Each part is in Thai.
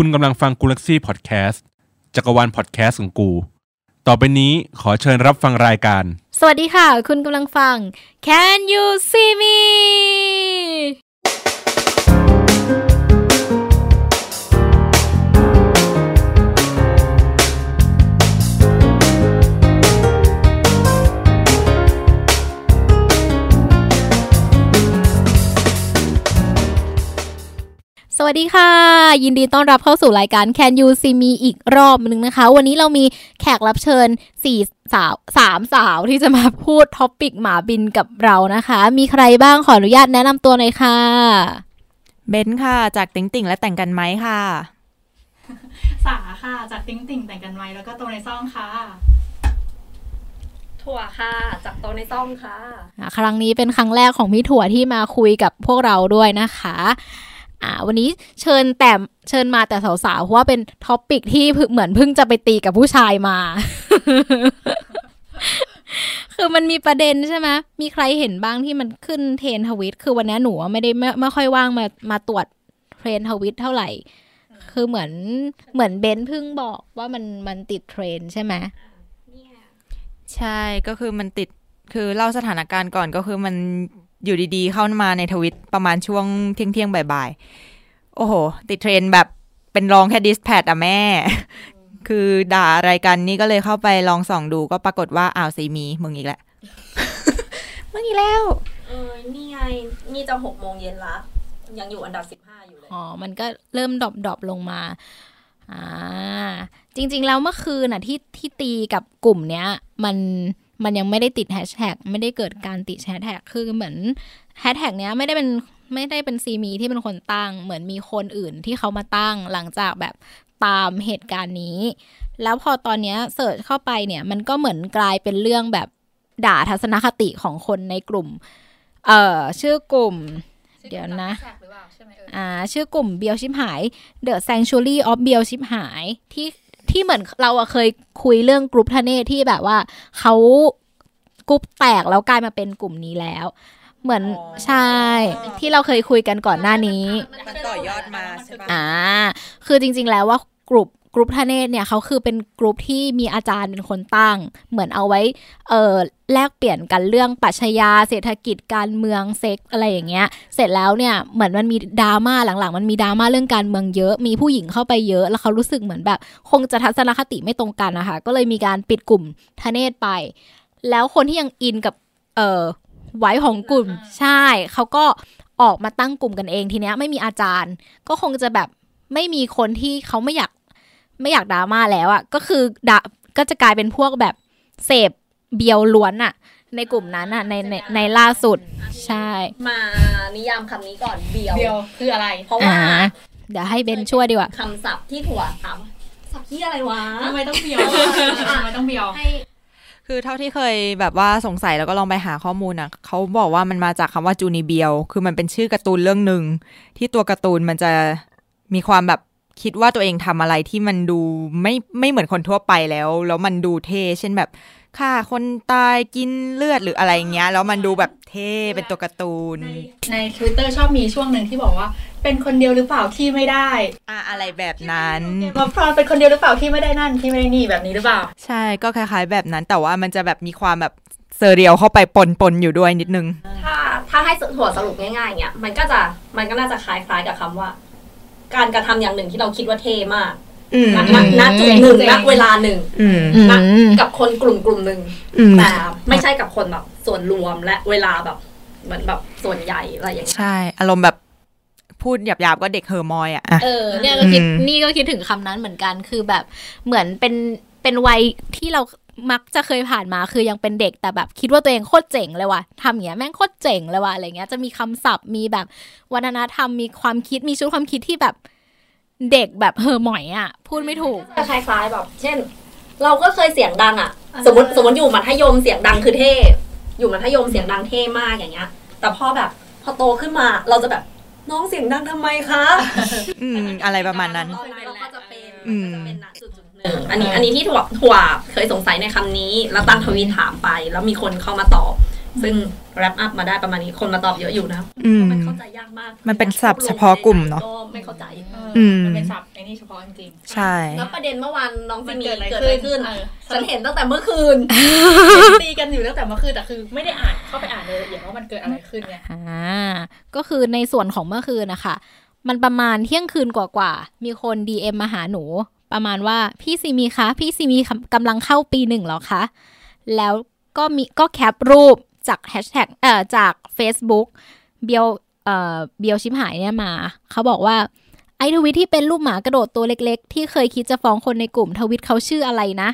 คุณกำลังฟังกูลักซี่พอดแคสต์จักรวาลพอดแคสต์ของกู ต่อไปนี้ขอเชิญรับฟังรายการ สวัสดีค่ะ คุณกำลังฟัง Can you see me สวัสดีค่ะ ยินดีต้อนรับเข้าสู่รายการ Can You See Me อีกรอบหนึ่งนะคะ วันนี้เรามีแขกรับเชิญสี่สาวสามสาวที่จะมาพูด topic หมาเบียวกับเรานะคะ มีใครบ้างขออนุญาตแนะนำตัวหน่อยค่ะเบนซ์ค่ะ จากติ่งติ่งและแต่งกันไหมค่ะ สาค่ะ จากติ้งติ่งแต่งกันไว้แล้วก็โตในซ่องค่ะถั่วค่ะ จากโตในซ่องค่ะอะ ครั้งนี้เป็นครั้งแรกของพี่ถั่วที่มาคุยกับพวกเราด้วยนะคะ อ่าวันนี้เชิญแต่เชิญมาแต่สาวๆเพราะว่าเป็น topic ที่เหมือนเพิ่งจะไปตีกับผู้ชายมา คือมันมีประเด็นใช่ไหมมีใครเห็นบ้างที่มันขึ้นเทรนด์ทวิต คือวันนี้หนูไม่ได้ไม่ไม่ค่อยว่างมามาตรวจเทรนด์ทวิตเท่าไหร่ คือเหมือนเหมือนเบนซ์เพิ่งบอกว่ามันมันติดเทรนด์ใช่ไหมใช่ก็คือมันติดคือเล่าสถานการณ์ก่อนก็คือมัน อยู่ดีๆ เข้ามาในทวิตประมาณช่วงเที่ยงเที่ยงๆบ่ายๆ โอ้โห ติดเทรนด์แบบเป็นรองแค่ Dispatch อะแม่ คือด่าอะไรกันนี่ก็เลยเข้าไปลองส่องดูก็ปรากฏว่าอ้าวซีมี มึงอีกแล้วมึงอีกแล้ว เออ นี่ไง นี่จะหกโมงเย็นละ ยังอยู่อันดับสิบห้าอยู่เลย อ๋อ มันก็เริ่ม drop drop ลงมา อ่า จริง ๆ แล้วเมื่อคืนน่ะที่ที่ตีกับกลุ่มเนี้ย มัน มันยังไม่ได้ติดแฮชแท็กไม่ได้เกิดการติดแฮชแท็กคือเหมือนแฮชแท็กเนี้ยไม่ได้เป็นไม่ได้เป็นซีมีที่เป็นคนตั้ง เหมือนมีคนอื่นที่เขามาตั้งหลังจากแบบตามเหตุการณ์นี้ แล้วพอตอนเนี้ยเสิร์ชเข้าไปเนี่ย มันก็เหมือนกลายเป็นเรื่องแบบด่าทัศนคติของคนในกลุ่ม เอ่อชื่อกลุ่ม เดี๋ยวนะอ่าชื่อกลุ่มเบียวชิบหาย The Sanctuary of เบียวชิบหายที่ ที่เหมือนเราอะเคยคุยเรื่องกรุ๊ปทะเนศที่แบบว่าเขากรุ๊ปแตกแล้วกลายมาเป็นกลุ่มนี้แล้ว เหมือนอ๋อใช่ ที่เราเคยคุยกันก่อนหน้านี้ มันต่อยอดมาใช่ปะอ่า คือจริง ๆ แล้วว่ากลุ่ม กรุ๊ปทเนศเนี่ยเขาคือเป็นกลุ่มที่มีอาจารย์เป็นคนตั้ง เหมือนเอาไว้เออแลกเปลี่ยนกันเรื่องปรัชญาเศรษฐกิจการเมืองเซ็กอะไรอย่างเงี้ย เสร็จแล้วเนี่ยเหมือนมันมีดราม่าหลังๆ มันมีดราม่าเรื่องการเมืองเยอะ มีผู้หญิงเข้าไปเยอะ แล้วเขารู้สึกเหมือนแบบ คงจะทัศนคติไม่ตรงกันนะคะก็เลยมีการปิดกลุ่มทเนศไป แล้วคนที่ยังอินกับเออไว้ของกลุ่มใช่เขาก็ออกมาตั้งกลุ่มกันเองทีเนี้ยไม่มีอาจารย์ ก็คงจะแบบไม่มีคนที่เขาไม่อยาก ไม่อยากดราม่าแล้วอะ่ะก็คือดาก็จะกลายเป็นพวกแบบเสพเบียวล้วนอะ่ะ ในกลุ่มนั้นอะ่ะในในในล่าสุด ใช่ มานิยามคำนี้ก่อนเบียวเดียวคืออะไร เพราะอ่าว่า เดี๋ยวให้เบนช่วยดีกว่าคำศัพท์ที่ถั่วถามศัพท์ที่อะไรวะทำไมต้องเบียวทำไมต้องเบียวให้คือเท่าที่เคยแบบว่าสงสัยแล้วก็ลองไปหาข้อมูลอะเขาบอกว่ามันมาจากคำว่าจูนิเบียลคือมันเป็นชื่อการ์ตูนเรื่องหนึ่งที่ตัวการ์ตูนมันจะมีความแบบ คิดว่าตัวเองทำอะไรที่มันดูไม่ไม่เหมือนคนทั่วไปแล้ว แล้วมันดูเท่เช่นแบบฆ่าคนตายกินเลือดหรืออะไรอย่างเงี้ย แล้วมันดูแบบเท่เป็นตัวการ์ตูน ในทวิตเตอร์ชอบมีช่วงหนึ่งที่บอกว่า เป็นคนเดียวหรือเปล่าที่ไม่ได้อะอะไรแบบนั้นมาพรอนเป็นคนเดียวหรือเปล่าที่ไม่ได้นั่นที่ไม่ได้นี่แบบนี้หรือเปล่า ใช่ก็คล้าย ๆ แบบนั้นแต่ว่ามันจะแบบมีความแบบ surreal เข้าไปปนปนๆอยู่ด้วยนิดนึง ถ้าถ้าให้ถั่วสรุปง่ายๆเนี่ยมันก็จะมันก็น่าจะคล้ายๆกับคำว่า การกระทำอย่างหนึ่งที่เราคิดว่าเท่มากอืมณณณจุดหนึ่งณเวลาหนึ่งอืมอืมกับคนกลุ่มกลุ่มหนึ่งอืมแต่ไม่ใช่กับคนแบบส่วนรวมและเวลาแบบเหมือนแบบส่วนใหญ่อะไรอย่างเงี้ยใช่ อารมณ์แบบพูดหยาบๆก็เด็กเห่อหมอยอะอะเออเนี่ยก็คิดอืมนี่ก็คิดถึงคำนั้นเหมือนกันคือแบบเหมือนเป็นเป็นวัยที่เรา มักจะเคยผ่านมาคือยังเป็นเด็กแต่แบบคิดว่าตัวเองโคตรเจ๋งเลยว่ะทำอย่างเงี้ยแม่งโคตรเจ๋งเลยว่ะอะไรเงี้ยจะมีคำศัพท์มีแบบวัฒนธรรมมีความคิดมีชุดความคิดที่แบบเด็กแบบเฮอหมอยอะ พูดไม่ถูกจะคล้ายๆแบบ เช่น เราก็เคยเสียงดังอะ สมมติสมมติอยู่มัธยมเสียงดังคือเท่ อยู่มัธยมเสียงดังเท่มากอย่างเงี้ย แต่พอแบบพอโตขึ้นมาเราจะแบบน้องเสียงดังทำไมคะ อืม อะไรประมาณนั้นตอนนั้นเราก็จะเป็นอืมก็จะเป็นณจุ ดๆหนึ่งอันนี้อันนี้ที่ถั่วถั่วเคยสงสัยในคำนี้ แล้วตั้งทวีตถามไป แล้วมีคนเข้ามาตอบ ซึ่งแรปอัพมาได้ประมาณนี้คนมาตอบเยอะอยู่นะอืมมันเข้าใจยากมาก มันเป็นศัพท์เฉพาะกลุ่มเนอะก็ไม่เข้าใจอืมมันเป็นศัพท์ไอ้นี่เฉพาะจริงใช่ แล้วประเด็นเมื่อวานน้องๆซีมันมีเกิดอะไรเกิดอะไรขึ้ขึ้นนเออฉันเห็นตั้งแต่เมื่อคืนตีกันอยู่ตั้งแต่เมื่อคืนแต่คือ ไม่ได้อ่านเข้าไปอ่านเลยละเอียดว่ามันเกิดอะไรขึ้นไงอ่าก็คือในส่วนของเมื่อคืนนะคะมันประมาณเที่ยงคืนกว่าๆมีคน DM มาหาหนู ประมาณว่าพี่ซีมีคะพี่ซีมีกำลังเข้าปีหนึ่งแล้วคะ แล้วก็มีก็แคปรูปจากแฮชแท็กเอ่อจาก Facebook เบียวเอ่อเบียวชิมหายเนี่ยมา เขาบอกว่าไอทวิตที่เป็นรูปหมากระโดดตัวเล็กๆ ที่เคยคิดจะฟ้องคนในกลุ่มทวิตเขาชื่ออะไรนะ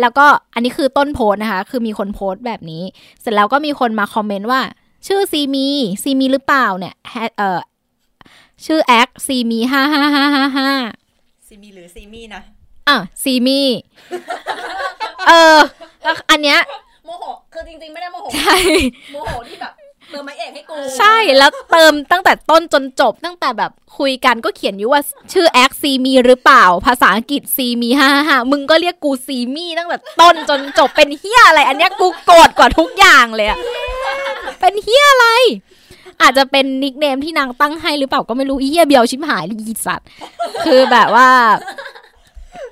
แล้วก็อันนี้คือต้นโพสนะคะ คือมีคนโพสต์แบบนี้ เสร็จแล้วก็มีคนมาคอมเมนต์ว่า ชื่อซีมีซีมีหรือเปล่าเนี่ยเอ่อชื่อแอคซีมีห้าห้าห้าห้าห้า ซีมีหรือซีมี่นะอะซีมีเออแล้วอันเนี้ยโมโหคือจริงๆไม่ได้โมโหใช่โมโหที่แบบเติมไม้เอกให้กูใช่แล้วเติมตั้งแต่ต้นจนจบ ตั้งแต่แบบคุยกันก็เขียนอยู่ว่าชื่อ acc ซีมีหรือเปล่า ภาษาอังกฤษซีมีห้าห้ามึงก็เรียกกูซีมี่ตั้งแต่ต้นจนจบเป็นเหี้ยอะไร อันเนี้ยกูโกรธกว่าทุกอย่างเลยอะเป็นเหี้ยอะไร อาจจะเป็น nickname ที่นางตั้งให้หรือเปล่าก็ไม่รู้อีเหี้ยเบียวชิบหายลีสัตว์ คือแบบว่า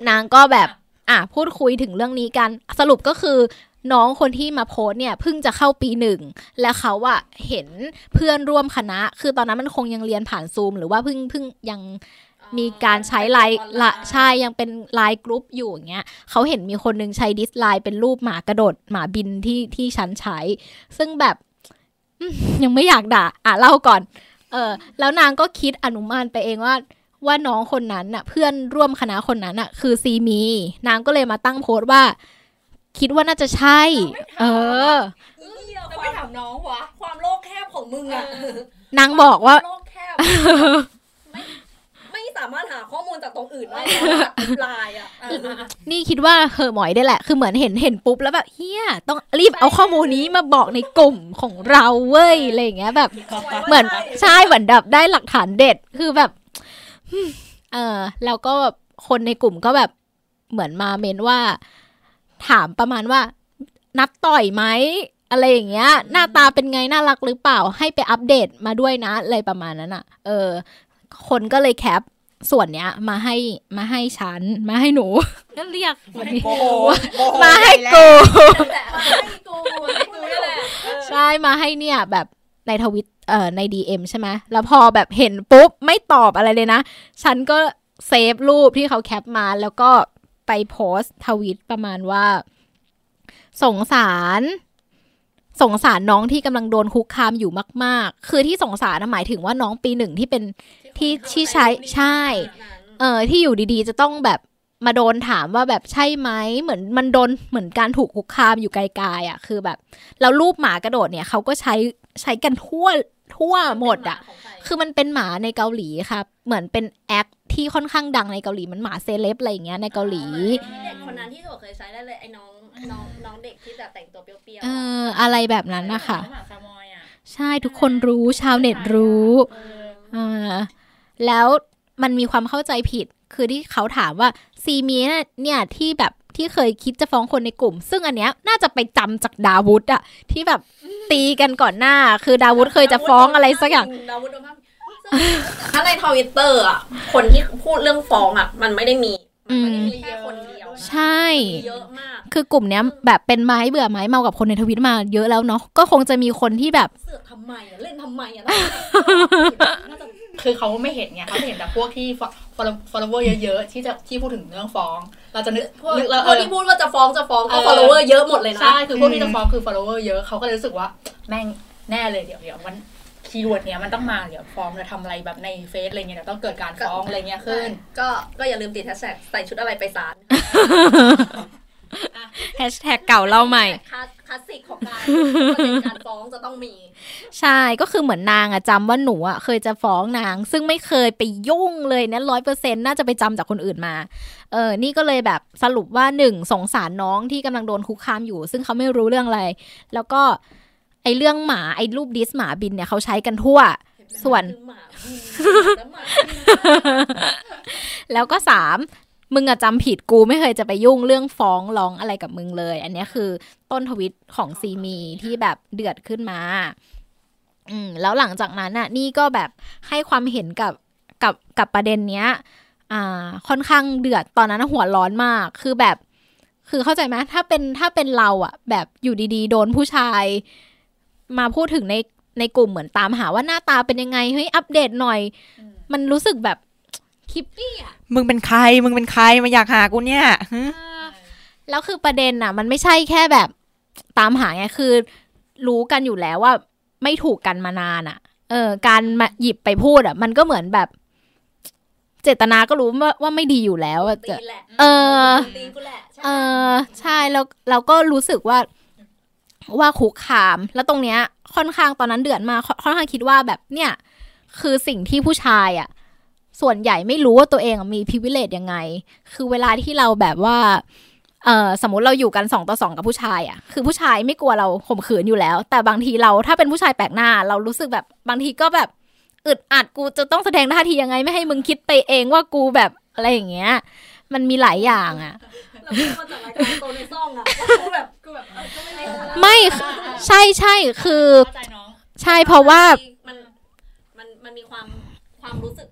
นางก็แบบอะพูดคุยถึงเรื่องนี้กัน สรุปก็คือน้องคนที่มาโพสต์เนี่ยเพิ่งจะเข้าปีหนึ่ง และเขาอะเห็นเพื่อนร่วมคณะ คือตอนนั้นมันคงยังเรียนผ่านซูม หรือว่าเพิ่งเพิ่งยังมีการใช้ไลน์ละใช่ยังเป็น LINE group อยู่อย่างเงี้ยเขาเห็นมีคนนึงใช้ดิสไลน์เป็นรูปหมากระโดดหมาบินที่ที่ฉันใช้ ซึ่งแบบอืม ยังไม่อยากด่า อะเล่าก่อน เออ แล้วนางก็คิดอนุมานไปเองว่า ว่าน้องคนนั้นน่ะ เพื่อนร่วมคณะคนนั้นน่ะ คือซีมี นางก็เลยมาตั้งโพสต์ว่า คิดว่าน่าจะใช่ เออแล้วไม่ถามน้องวะความโลกแคบของมึงอะนางบอกว่าโลกแคบไม่ไม่ สามารถหาข้อมูลจากตรงอื่นได้จากไลน์อะนี่คิดว่าเหอะหมอยได้แหละ คือเหมือนเห็นเห็นปุ๊บแล้วแบบเฮียต้องรีบเอาข้อมูลนี้มาบอกในกลุ่มของเราเว้ยอะไรอย่างเงี้ยแบบ เหมือนใช่เหมือนแบบได้หลักฐานเด็ดคือแบบ เออแล้วก็แบบคนในกลุ่มก็แบบเหมือนมาเมนว่า ถามประมาณว่า นัดต่อยไหมอะไรอย่างเงี้ย หน้าตาเป็นไง น่ารักหรือเปล่าให้ไปอัปเดตมาด้วยนะอะไรประมาณนั้นอะ เออ คนก็เลยแคป ส่วนเนี้ยมาให้มาให้ฉัน มาให้หนูก็เรียกวันนี้โมโหโมโหมาให้แล้วกูแต่ให้กูให้กูนี่แหละใช่มาให้เนี่ยแบบในทวิตเอ่อใน DM ใช่ไหมแล้วพอแบบเห็นปุ๊บ ไม่ตอบอะไรเลยนะ ฉันก็เซฟรูปที่เขาแคปมาแล้วก็ไปโพสต์ทวิตประมาณว่า สงสารสงสารน้องที่กำลังโดนคุกคามอยู่มาก ๆ คือที่สงสารนะหมายถึงว่าน้องปีหนึ่งที่เป็น ที่ที่ใช้ใช่ เออที่อยู่ดีๆ จะต้องแบบมาโดนถามว่าแบบใช่ไหมเหมือนมันโดนเหมือนการถูกคุกคามอยู่ไกลๆอะ คือแบบแล้วรูปหมากระโดดเนี่ยเขาก็ใช้ใช้กันทั่วทั่วหมดอะ คือมันเป็นหมาในเกาหลีครับ เหมือนเป็นแอคที่ค่อนข้างดังในเกาหลีมันหมาเซเลบอะไรอย่างเงี้ยในเกาหลีเด็กคนนั้นที่ถูกเคยใช้ได้เลยไอ้น้องน้องน้องเด็กที่จะแต่งตัวเปรี้ยวเออ อะไรแบบนั้นนะคะหมาคามอยอะใช่ทุกคนรู้ชาวเน็ตรู้เอออ่า แล้วมันมีความเข้าใจผิด คือที่เขาถามว่าซีมีเนี่ยที่แบบที่เคยคิดจะฟ้องคนในกลุ่ม ซึ่งอันเนี้ยน่าจะไปจำจากดาวุธอะที่แบบตีกันก่อนหน้า คือดาวุธเคยจะฟ้องอะไรสักอย่างดาวุธโดนภาพถ้าในทวิตเตอร์อะคนที่พูดเรื่องฟ้องอะมันไม่ได้มี มันไม่ได้มีแค่คนเดียวใช่มีเยอะมากคือกลุ่มเนี้ยแบบเป็นไม้เบื่อไม้เมากับคนในทวิตมาเยอะแล้วเนาะก็คงจะมีคนที่แบบเสือกทำไมอะเล่นทำไมอะน่าจะคือเขาไม่เห็นไงเขาเห็นแต่พวกที่ follower เยอะๆที่จะที่พูดถึงเรื่องฟ้อง เราจะนึกพวกนึกแล้วพเอวกอที่พูดว่าจะฟ้องจะฟ้องก็เออ follower เยอะหมดเลยนะใช่คือพวกที่จะฟ้องคือ follower เยอะเขาก็เลยรู้สึกว่าแม่งแน่เลยเดี๋ยวเดี๋ยวมัน keyword เนี้ยมันต้องมาเดี๋ยวฟ้องจะทำอะไรแบบในเฟซอะไรเงี้ยเดี๋ยวต้องเกิดการฟ้องอะไรเงี้ยขึ้น ก็ก็อย่าลืมติดแฮชแท็กใส่ชุดอะไรไปศาลแฮชแท็กเก่าเล่าใหม่คลาสคลาสสิกของการประเด็นการฟ้องจะต้องมี ใช่ก็คือเหมือนนางอะจำว่าหนูอะเคยจะฟ้องนาง ซึ่งไม่เคยไปยุ่งเลยนะร้อยเปอร์เซ็นน่าจะไปจำจากคนอื่นมาเออนี่ก็เลยแบบสรุปว่าหนึ่งสงสารน้องที่กำลังโดนคุกคามอยู่ ซึ่งเขาไม่รู้เรื่องอะไร แล้วก็ ไอเรื่องหมาไอรูปดิสหมาบินเนี่ยเขาใช้กันทั่ว ส่วนหมาแล้วหมาแล้วก็สามมึงอะจำผิดกูไม่เคยจะไปยุ่งเรื่องฟ้องร้องอะไรกับมึงเลย อันเนี้ยคือต้นทวิตของซีมีที่แบบเดือดขึ้นมา อืมแล้วหลังจากนั้นน่ะ นี่ก็แบบให้ความเห็นกับกับกับประเด็นเนี้ย อ่า ค่อนข้างเดือดตอนนั้นหัวร้อนมาก คือแบบ คือเข้าใจไหมถ้าเป็นถ้าเป็นเราอะแบบอยู่ดีๆ โดนผู้ชาย มาพูดถึงในในกลุ่มเหมือนตามหาว่าหน้าตาเป็นยังไงเฮ้ยอัปเดตหน่อย มันรู้สึกแบบคิปปี้อะมึงเป็นใคร มึงเป็นใครมาอยากหากูเนี่ยหึแล้วคือประเด็นน่ะ มันไม่ใช่แค่แบบตามหาไงคือ รู้กันอยู่แล้วว่า ไม่ถูกกันมานานอะ เออ การมาหยิบไปพูดอะ มันก็เหมือนแบบ เจตนาก็รู้ว่าว่าไม่ดีอยู่แล้วอะตีจะแหละเออตีกูแหละใช่เออ ใช่แล้วเราก็รู้สึกว่า ว่าคุกคาม แล้วตรงเนี้ยค่อนข้างตอนนั้นเดือดมากค่อนข้างคิดว่าแบบเนี่ยคือสิ่งที่ผู้ชายอะส่วนใหญ่ไม่รู้ว่าตัวเองมีพิเวเลตยังไง คือเวลาที่เราแบบว่าเออสมมติเราอยู่กันสองต่อสองกับผู้ชายอะ คือผู้ชายไม่กลัวเราข่มขืนอยู่แล้ว แต่บางทีเราถ้าเป็นผู้ชายแปลกหน้า เรารู้สึกแบบบางทีก็แบบอึดอัดกูจะต้องแสดงท่าทียังไงไม่ให้มึงคิดไปเองว่ากูแบบอะไรอย่างเงี้ย มันมีหลายอย่างอะ แล้วพูดมาจากรายการโตในซ่องอะกูแบบกูแบบเออก็ไม่ได้สาระไม่ใช่ใช่คือเข้าใจน้องใช่เพราะว่ามันมันมันมีความความรู้สึก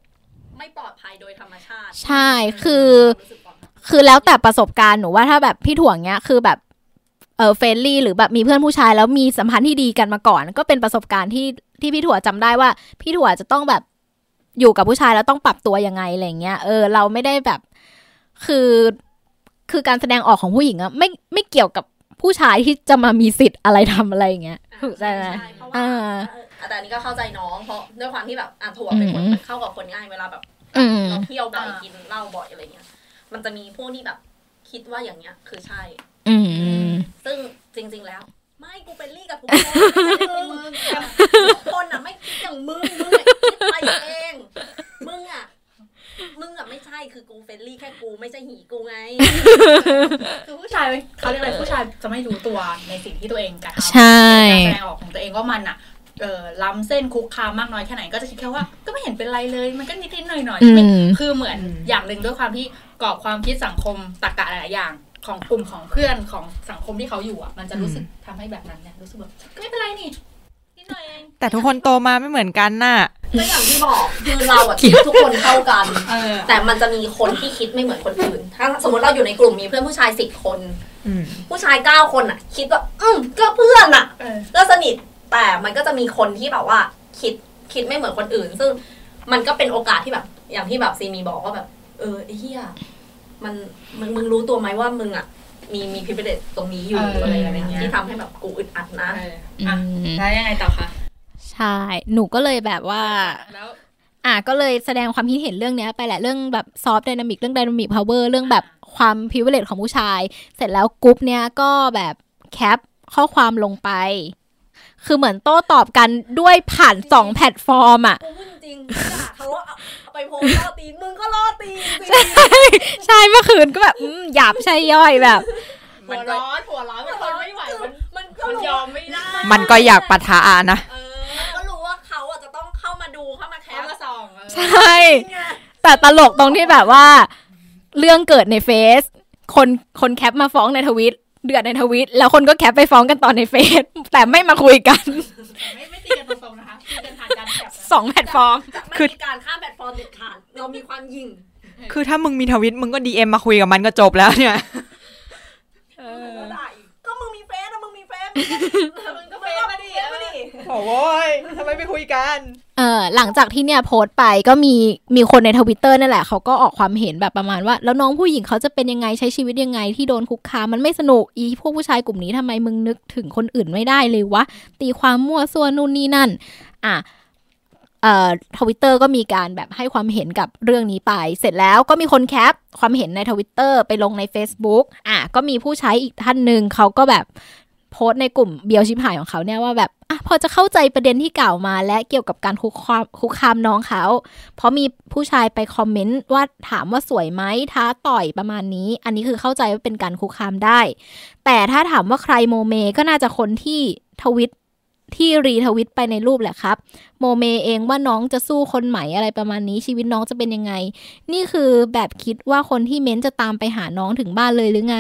ไม่ปลอดภัยโดยธรรมชาติ ใช่คือความรู้สึกปลอดภัยคือแล้วแต่ประสบการณ์หนูว่าถ้าแบบพี่ถ่วงเนี้ยคือแบบเออ friendly หรือแบบมีเพื่อนผู้ชายแล้วมีสัมพันธ์ที่ดีกันมาก่อน ก็เป็นประสบการณ์ที่ที่พี่ถั่วจำได้ว่า พี่ถั่วจะต้องแบบอยู่กับผู้ชายแล้วต้องปรับตัวยังไงอะไรเงี้ยเออเราไม่ได้แบบ คือ คือการแสดงออกของผู้หญิงอะไม่ไม่เกี่ยวกับผู้ชายที่จะมามีสิทธิ์อะไรทำอะไรอย่างเงี้ยถูกใจไหมใช่เพราะว่าอ่าเออแต่อันนี้ก็เข้าใจน้องเพราะด้วยความที่แบบอะถั่วเป็นคนอืมเข้ากับคนง่ายเวลาแบบอืมเราเที่ยวบ่อยอ่ากิกินเหล้าบ่อยอะไรเงี้ย มันจะมีพวกที่แบบคิดว่าอย่างเงี้ย คือใช่ อืมซึ่งจริง ๆแล้ว ไม่กูเป็นลี่กับทุกคนไม่ใช่มึงทุกคนอะไม่คิดอย่างมึงมึงอะคิดไปเองมึงอะ มึงอะไม่ใช่คือกู friendly แค่กูไม่ใช่หีกูไง คือผู้ชายเขาเรียกอะไรผู้ชายจะไม่รู้ตัวในสิ่งที่ตัวเองกระทำใช่การแสดงออกของตัวเองว่ามันอะเออล้ำเส้นคุกคามมากน้อยแค่ไหนก็จะคิดแค่ว่าก็ไม่เห็นเป็นไรเลย มันก็นิดนิดๆหน่อยหน่อยๆอืมไม่คือเหมือนอย่างหนึ่งด้วยความที่กรอบความคิดสังคมตรรกะหลายๆอย่างของกลุ่มของเพื่อนของสังคมที่เขาอยู่อะ มันจะรู้สึกทำให้แบบนั้นเนี่ยรู้สึกแบบก็ไม่เป็นไรนี่ แต่ทุกคนโตมาไม่เหมือนกันน่ะก็อย่างที่บอกคือเราอะคิดทุกคนเท่ากันเออแต่มันจะมีคนที่คิดไม่เหมือนคนอื่น ถ้าสมมติเราอยู่ในกลุ่มมีเพื่อนผู้ชายสิบคนอืมผู้ชายเก้าคนอะคิดว่า อืมก็เพื่อนอะเออก็สนิทแต่มันก็จะมีคนที่แบบว่าคิดคิดไม่เหมือนคนอื่น ซึ่งมันก็เป็นโอกาสที่แบบ อย่างที่แบบซีมีบอกว่าแบบ เออไอ้เหี้ยมันมึงมึงรู้ตัวไหมว่ามึงอะ มีมีพิเศษตรงนี้อยู่เออออะไรอย่างเงี้ยที่ทำให้แบบกูอึดอัดนะเอออะอืมแล้วยังไงต่อคะใช่ หนูก็เลยแบบว่าแล้วอะก็เลยแสดงความคิดเห็นเรื่องเนี้ยไปแหละเรื่องแบบซอฟต์ y ดนามิกเรื่อง d ดนามิกพาวเวอร์เรื่องแบบความ privilege ของผู้ชาย เสร็จแล้วกรุ๊ปเนี้ยก็แบบแคปข้อความลงไป คือเหมือนโต้ตอบกันด้วยผ่านสองแพลตฟอร์มอะกูพูดจริงๆด่าเขาว่าเอาเอาไปโพสต์ล่อตีนมึงก็ล่อตีนสิใช่เมื่อคืนก็แบบอืมหยาบใช่ย่อยแบบหัวร้อนหัวร้อนมันทนไม่ไหวมันมันก็มันรู้ยอมไม่ได้มันก็อยากปะทะนะเออมันก็รู้ว่าเขาอะจะต้องเข้ามาดูเข้ามาเขาแคปมาส่องเออใช่ แต่ตลกตรงที่แบบว่า เรื่องเกิดในเฟซคนคนแคปมาฟ้องในทวิต เดือดในทวิต แล้วคนก็แคปไปฟ้องกันตอนในเฟซแต่ไม่มาคุยกัน ไม่ไม่ตีกันตรงๆนะคะตีกันผ่านการแคปนะสองแพลตฟอร์มจะไม่คือมีการข้ามแพลตฟอร์มเด็ดขาดเรามีความยิงคือถ้ามึงมีทวิตมึงก็ DM มาคุยกับมันก็จบแล้วเนี่ยก็ได้อีกก็มึงมีเฟซนะมึงมีเฟซมึงก็เฟซมาดิมาดิ โอ้ยทำไมไม่คุยกัน เออหลังจากที่เนี่ยโพสต์ไปก็มีมีคนในทวิตเตอร์นั่นแหละเขาก็ออกความเห็นแบบประมาณว่า แล้วน้องผู้หญิงเขาจะเป็นยังไงใช้ชีวิตยังไงที่โดนคุกคามมันไม่สนุกอีพวกผู้ชายกลุ่มนี้ทำไมมึงนึกถึงคนอื่นไม่ได้เลยวะตีความมั่วซั่วนู่นนี่นั่น อะเอ่อทวิตเตอร์ก็มีการแบบให้ความเห็นกับเรื่องนี้ไป เสร็จแล้วก็มีคนแคปความเห็นในทวิตเตอร์ไปลงใน Facebook อะก็มีผู้ใช้อีกท่านหนึ่งเขาก็แบบโพสต์ในกลุ่มเบียวชิบหายของเขาเนี่ยว่าแบบ พอจะเข้าใจประเด็นที่กล่าวมาและเกี่ยวกับการคุกคามคุกคามน้องเขา เพราะมีผู้ชายไปคอมเมนต์ว่าถามว่าสวยไหมท้าต่อยประมาณนี้ อันนี้คือเข้าใจว่าเป็นการคุกคามได้ แต่ถ้าถามว่าใครโมเม ก็น่าจะคนที่ทวิตที่รีทวิตไปในรูปแหละครับ โมเมเองว่าน้องจะสู้คนใหม่อะไรประมาณนี้ชีวิตน้องจะเป็นยังไง นี่คือแบบคิดว่าคนที่เม้นจะตามไปหาน้องถึงบ้านเลยหรือไง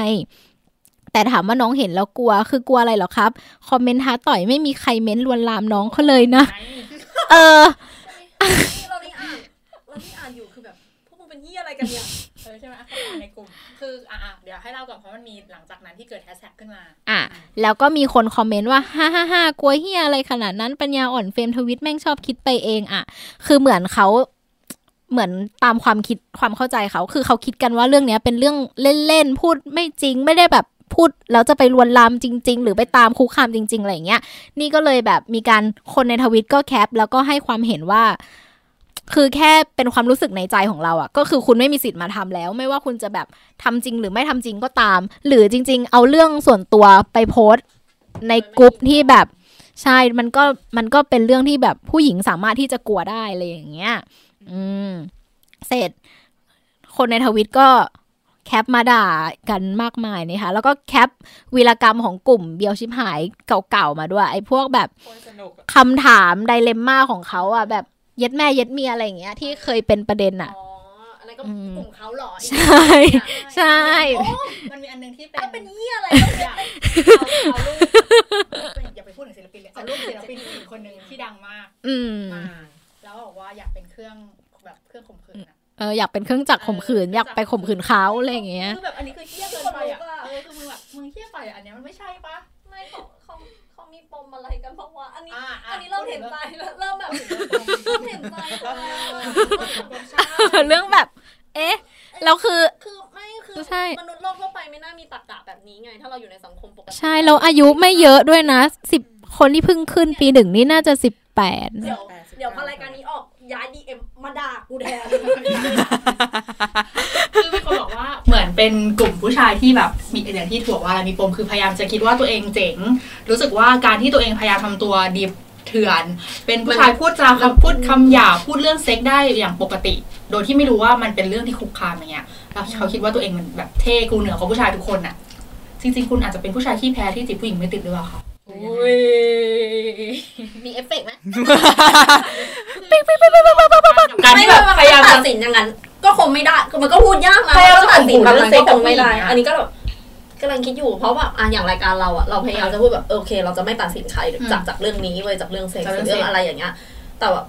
แต่ถามว่าน้องเห็นแล้วกลัว คือกลัวอะไรเหรอครับ คอมเมนต์ท้าต่อยไม่มีใครเม้นลวนลามน้องเขาเลยนะ เออเรานี่อ่านเรานี่อ่านอยู่คือแบบพวกมึงเป็นยี่อะไรกันเนี่ยเออใช่ไหมอะเขาอ่านในกลุ่มคืออะอะเดี๋ยวให้เล่าก่อนเพราะมันมีหลังจากนั้นที่เกิดแฮชแท็กขึ้นมาอะแล้วก็มีคนคอมเมนต์ว่าฮ่าฮ่าฮ่ากลัวเฮียอะไรขนาดนั้นปัญญาอ่อนเฟรมทวิตแม่งชอบคิดไปเองอะ คือเหมือนเขาเหมือนตามความคิดความเข้าใจเขา คือเขาคิดกันว่าเรื่องเนี้ยเป็นเรื่องเล่นๆพูดไม่จริงไม่ได้แบบ พูดแล้วจะไปลวนลามจริง ๆ หรือไปตามคุกคามจริง ๆอะไรอย่างเงี้ย นี่ก็เลยแบบมีการคนในทวิตก็แคป แล้วก็ให้ความเห็นว่า คือแค่เป็นความรู้สึกในใจของเราอะ่ะ ก็คือคุณไม่มีสิทธิ์มาทำแล้ว ไม่ว่าคุณจะแบบทำจริงหรือไม่ทำจริงก็ตาม หรือจริง ๆ เอาเรื่องส่วนตัวไปโพสต์ในกลุ่มที่แบบใช่ มันก็ มันก็เป็นเรื่องที่แบบผู้หญิงสามารถที่จะกลัวได้อะไรอย่างเงี้ย อืม เสร็จ คนในทวิตก็ แคปมาด่ากันมากมายนะคะแล้วก็แคปวีรกรรมของกลุ่มเบียวชิบหายเก่าๆมาด้วย ไอ้พวกแบบสนุกคำถามไดเลมม่าของเขาอะแบบเย็ดแม่เย็ดเมียอะไรอย่างเงี้ยที่เคยเป็นประเด็นอะอ๋ออันนั้นก็อืมกลุ่มเขาเหรอใช่ใช่โอ้มันมีอันหนึงที่เป็นแล้วเป็นยี่อะไรอยากเอาเอารูปอย่าไปพูดถึงศิลปินเลยเอารูปศิลปินอีกคนหนึ่งที่ดังมากอืมมาแล้วบอกว่าอยากเป็นเครื่องแบบเครื่องข่มขืนอะ เอออยากเป็นเครื่องจักรข่มขืนอยากไปข่มขืนเขาอะไรอย่างเงี้ยคือแบบอันนี้คือเฮี้ยเกินไปอะเออคือมึงแบบมึงเฮี้ยไปอะอันเนี้ยมันไม่ใช่ปะไม่เขาเขาเขามีปมอะไรกันเพราะว่าอันนี้อ่าอันนี้เริ่มเห็นใจแล้วเริ่มแบบเริ่มเห็นใจแล้วเรื่องแบบ เอ๊ะแล้วคือคือไม่คือใช่มนุษย์โลกทั่วไปไม่น่ามีตรรกะแบบนี้ไง ถ้าเราอยู่ในสังคมปกติใช่เราอายุไม่เยอะด้วยนะสิบคนที่เพิ่งขึ้นปีหนึ่งนี่น่าจะสิบแปดเดี๋ยวเดี๋ยวพอรายการนี้ออกย้ายดีเอ็ม มาด่ากูแทนคือมีคนบอกว่าเหมือนเป็นกลุ่มผู้ชายที่แบบมีอย่างที่ถั่วว่าอะไรมีปมคือพยายามจะคิดว่าตัวเองเจ๋ง รู้สึกว่าการที่ตัวเองพยายามทำตัวดิบเถื่อน เป็นผู้ชายพูดจาคำพูดคำหยาบพูดเรื่องเซ็กซ์ได้อย่างปกติ โดยที่ไม่รู้ว่ามันเป็นเรื่องที่คุกคามอย่างเงี้ยแล้วเขาคิดว่าตัวเองมันแบบเท่กูเหนือกว่าผู้ชายทุกคนน่ะจริงๆ คุณอาจจะเป็นผู้ชายขี้แพ้ที่จีบผู้หญิงไม่ติดหรือเปล่าคะมีเอฟเฟกต์ไหม การที่แบบพยายามจะตัดสินอย่างนั้น ก็คงไม่ได้คือมันก็พูดยากนะพยายามจะตัดสินแบบข่มขืนนั้นก็คงไม่ได้เรื่องเซ็กซ์กับผู้หญิงอะอันนี้ก็แบบกำลังคิดอยู่เพราะแบบอะอย่างรายการเราอะเราพยายามจะพูดแบบเออโอเค เราจะไม่ตัดสินใครจากจากเรื่องนี้เว้ยจากเรื่องเซ็กซ์จากหเรื่รือองเซ็กเรื่องอะไรอย่างเงี้ย แต่แบบ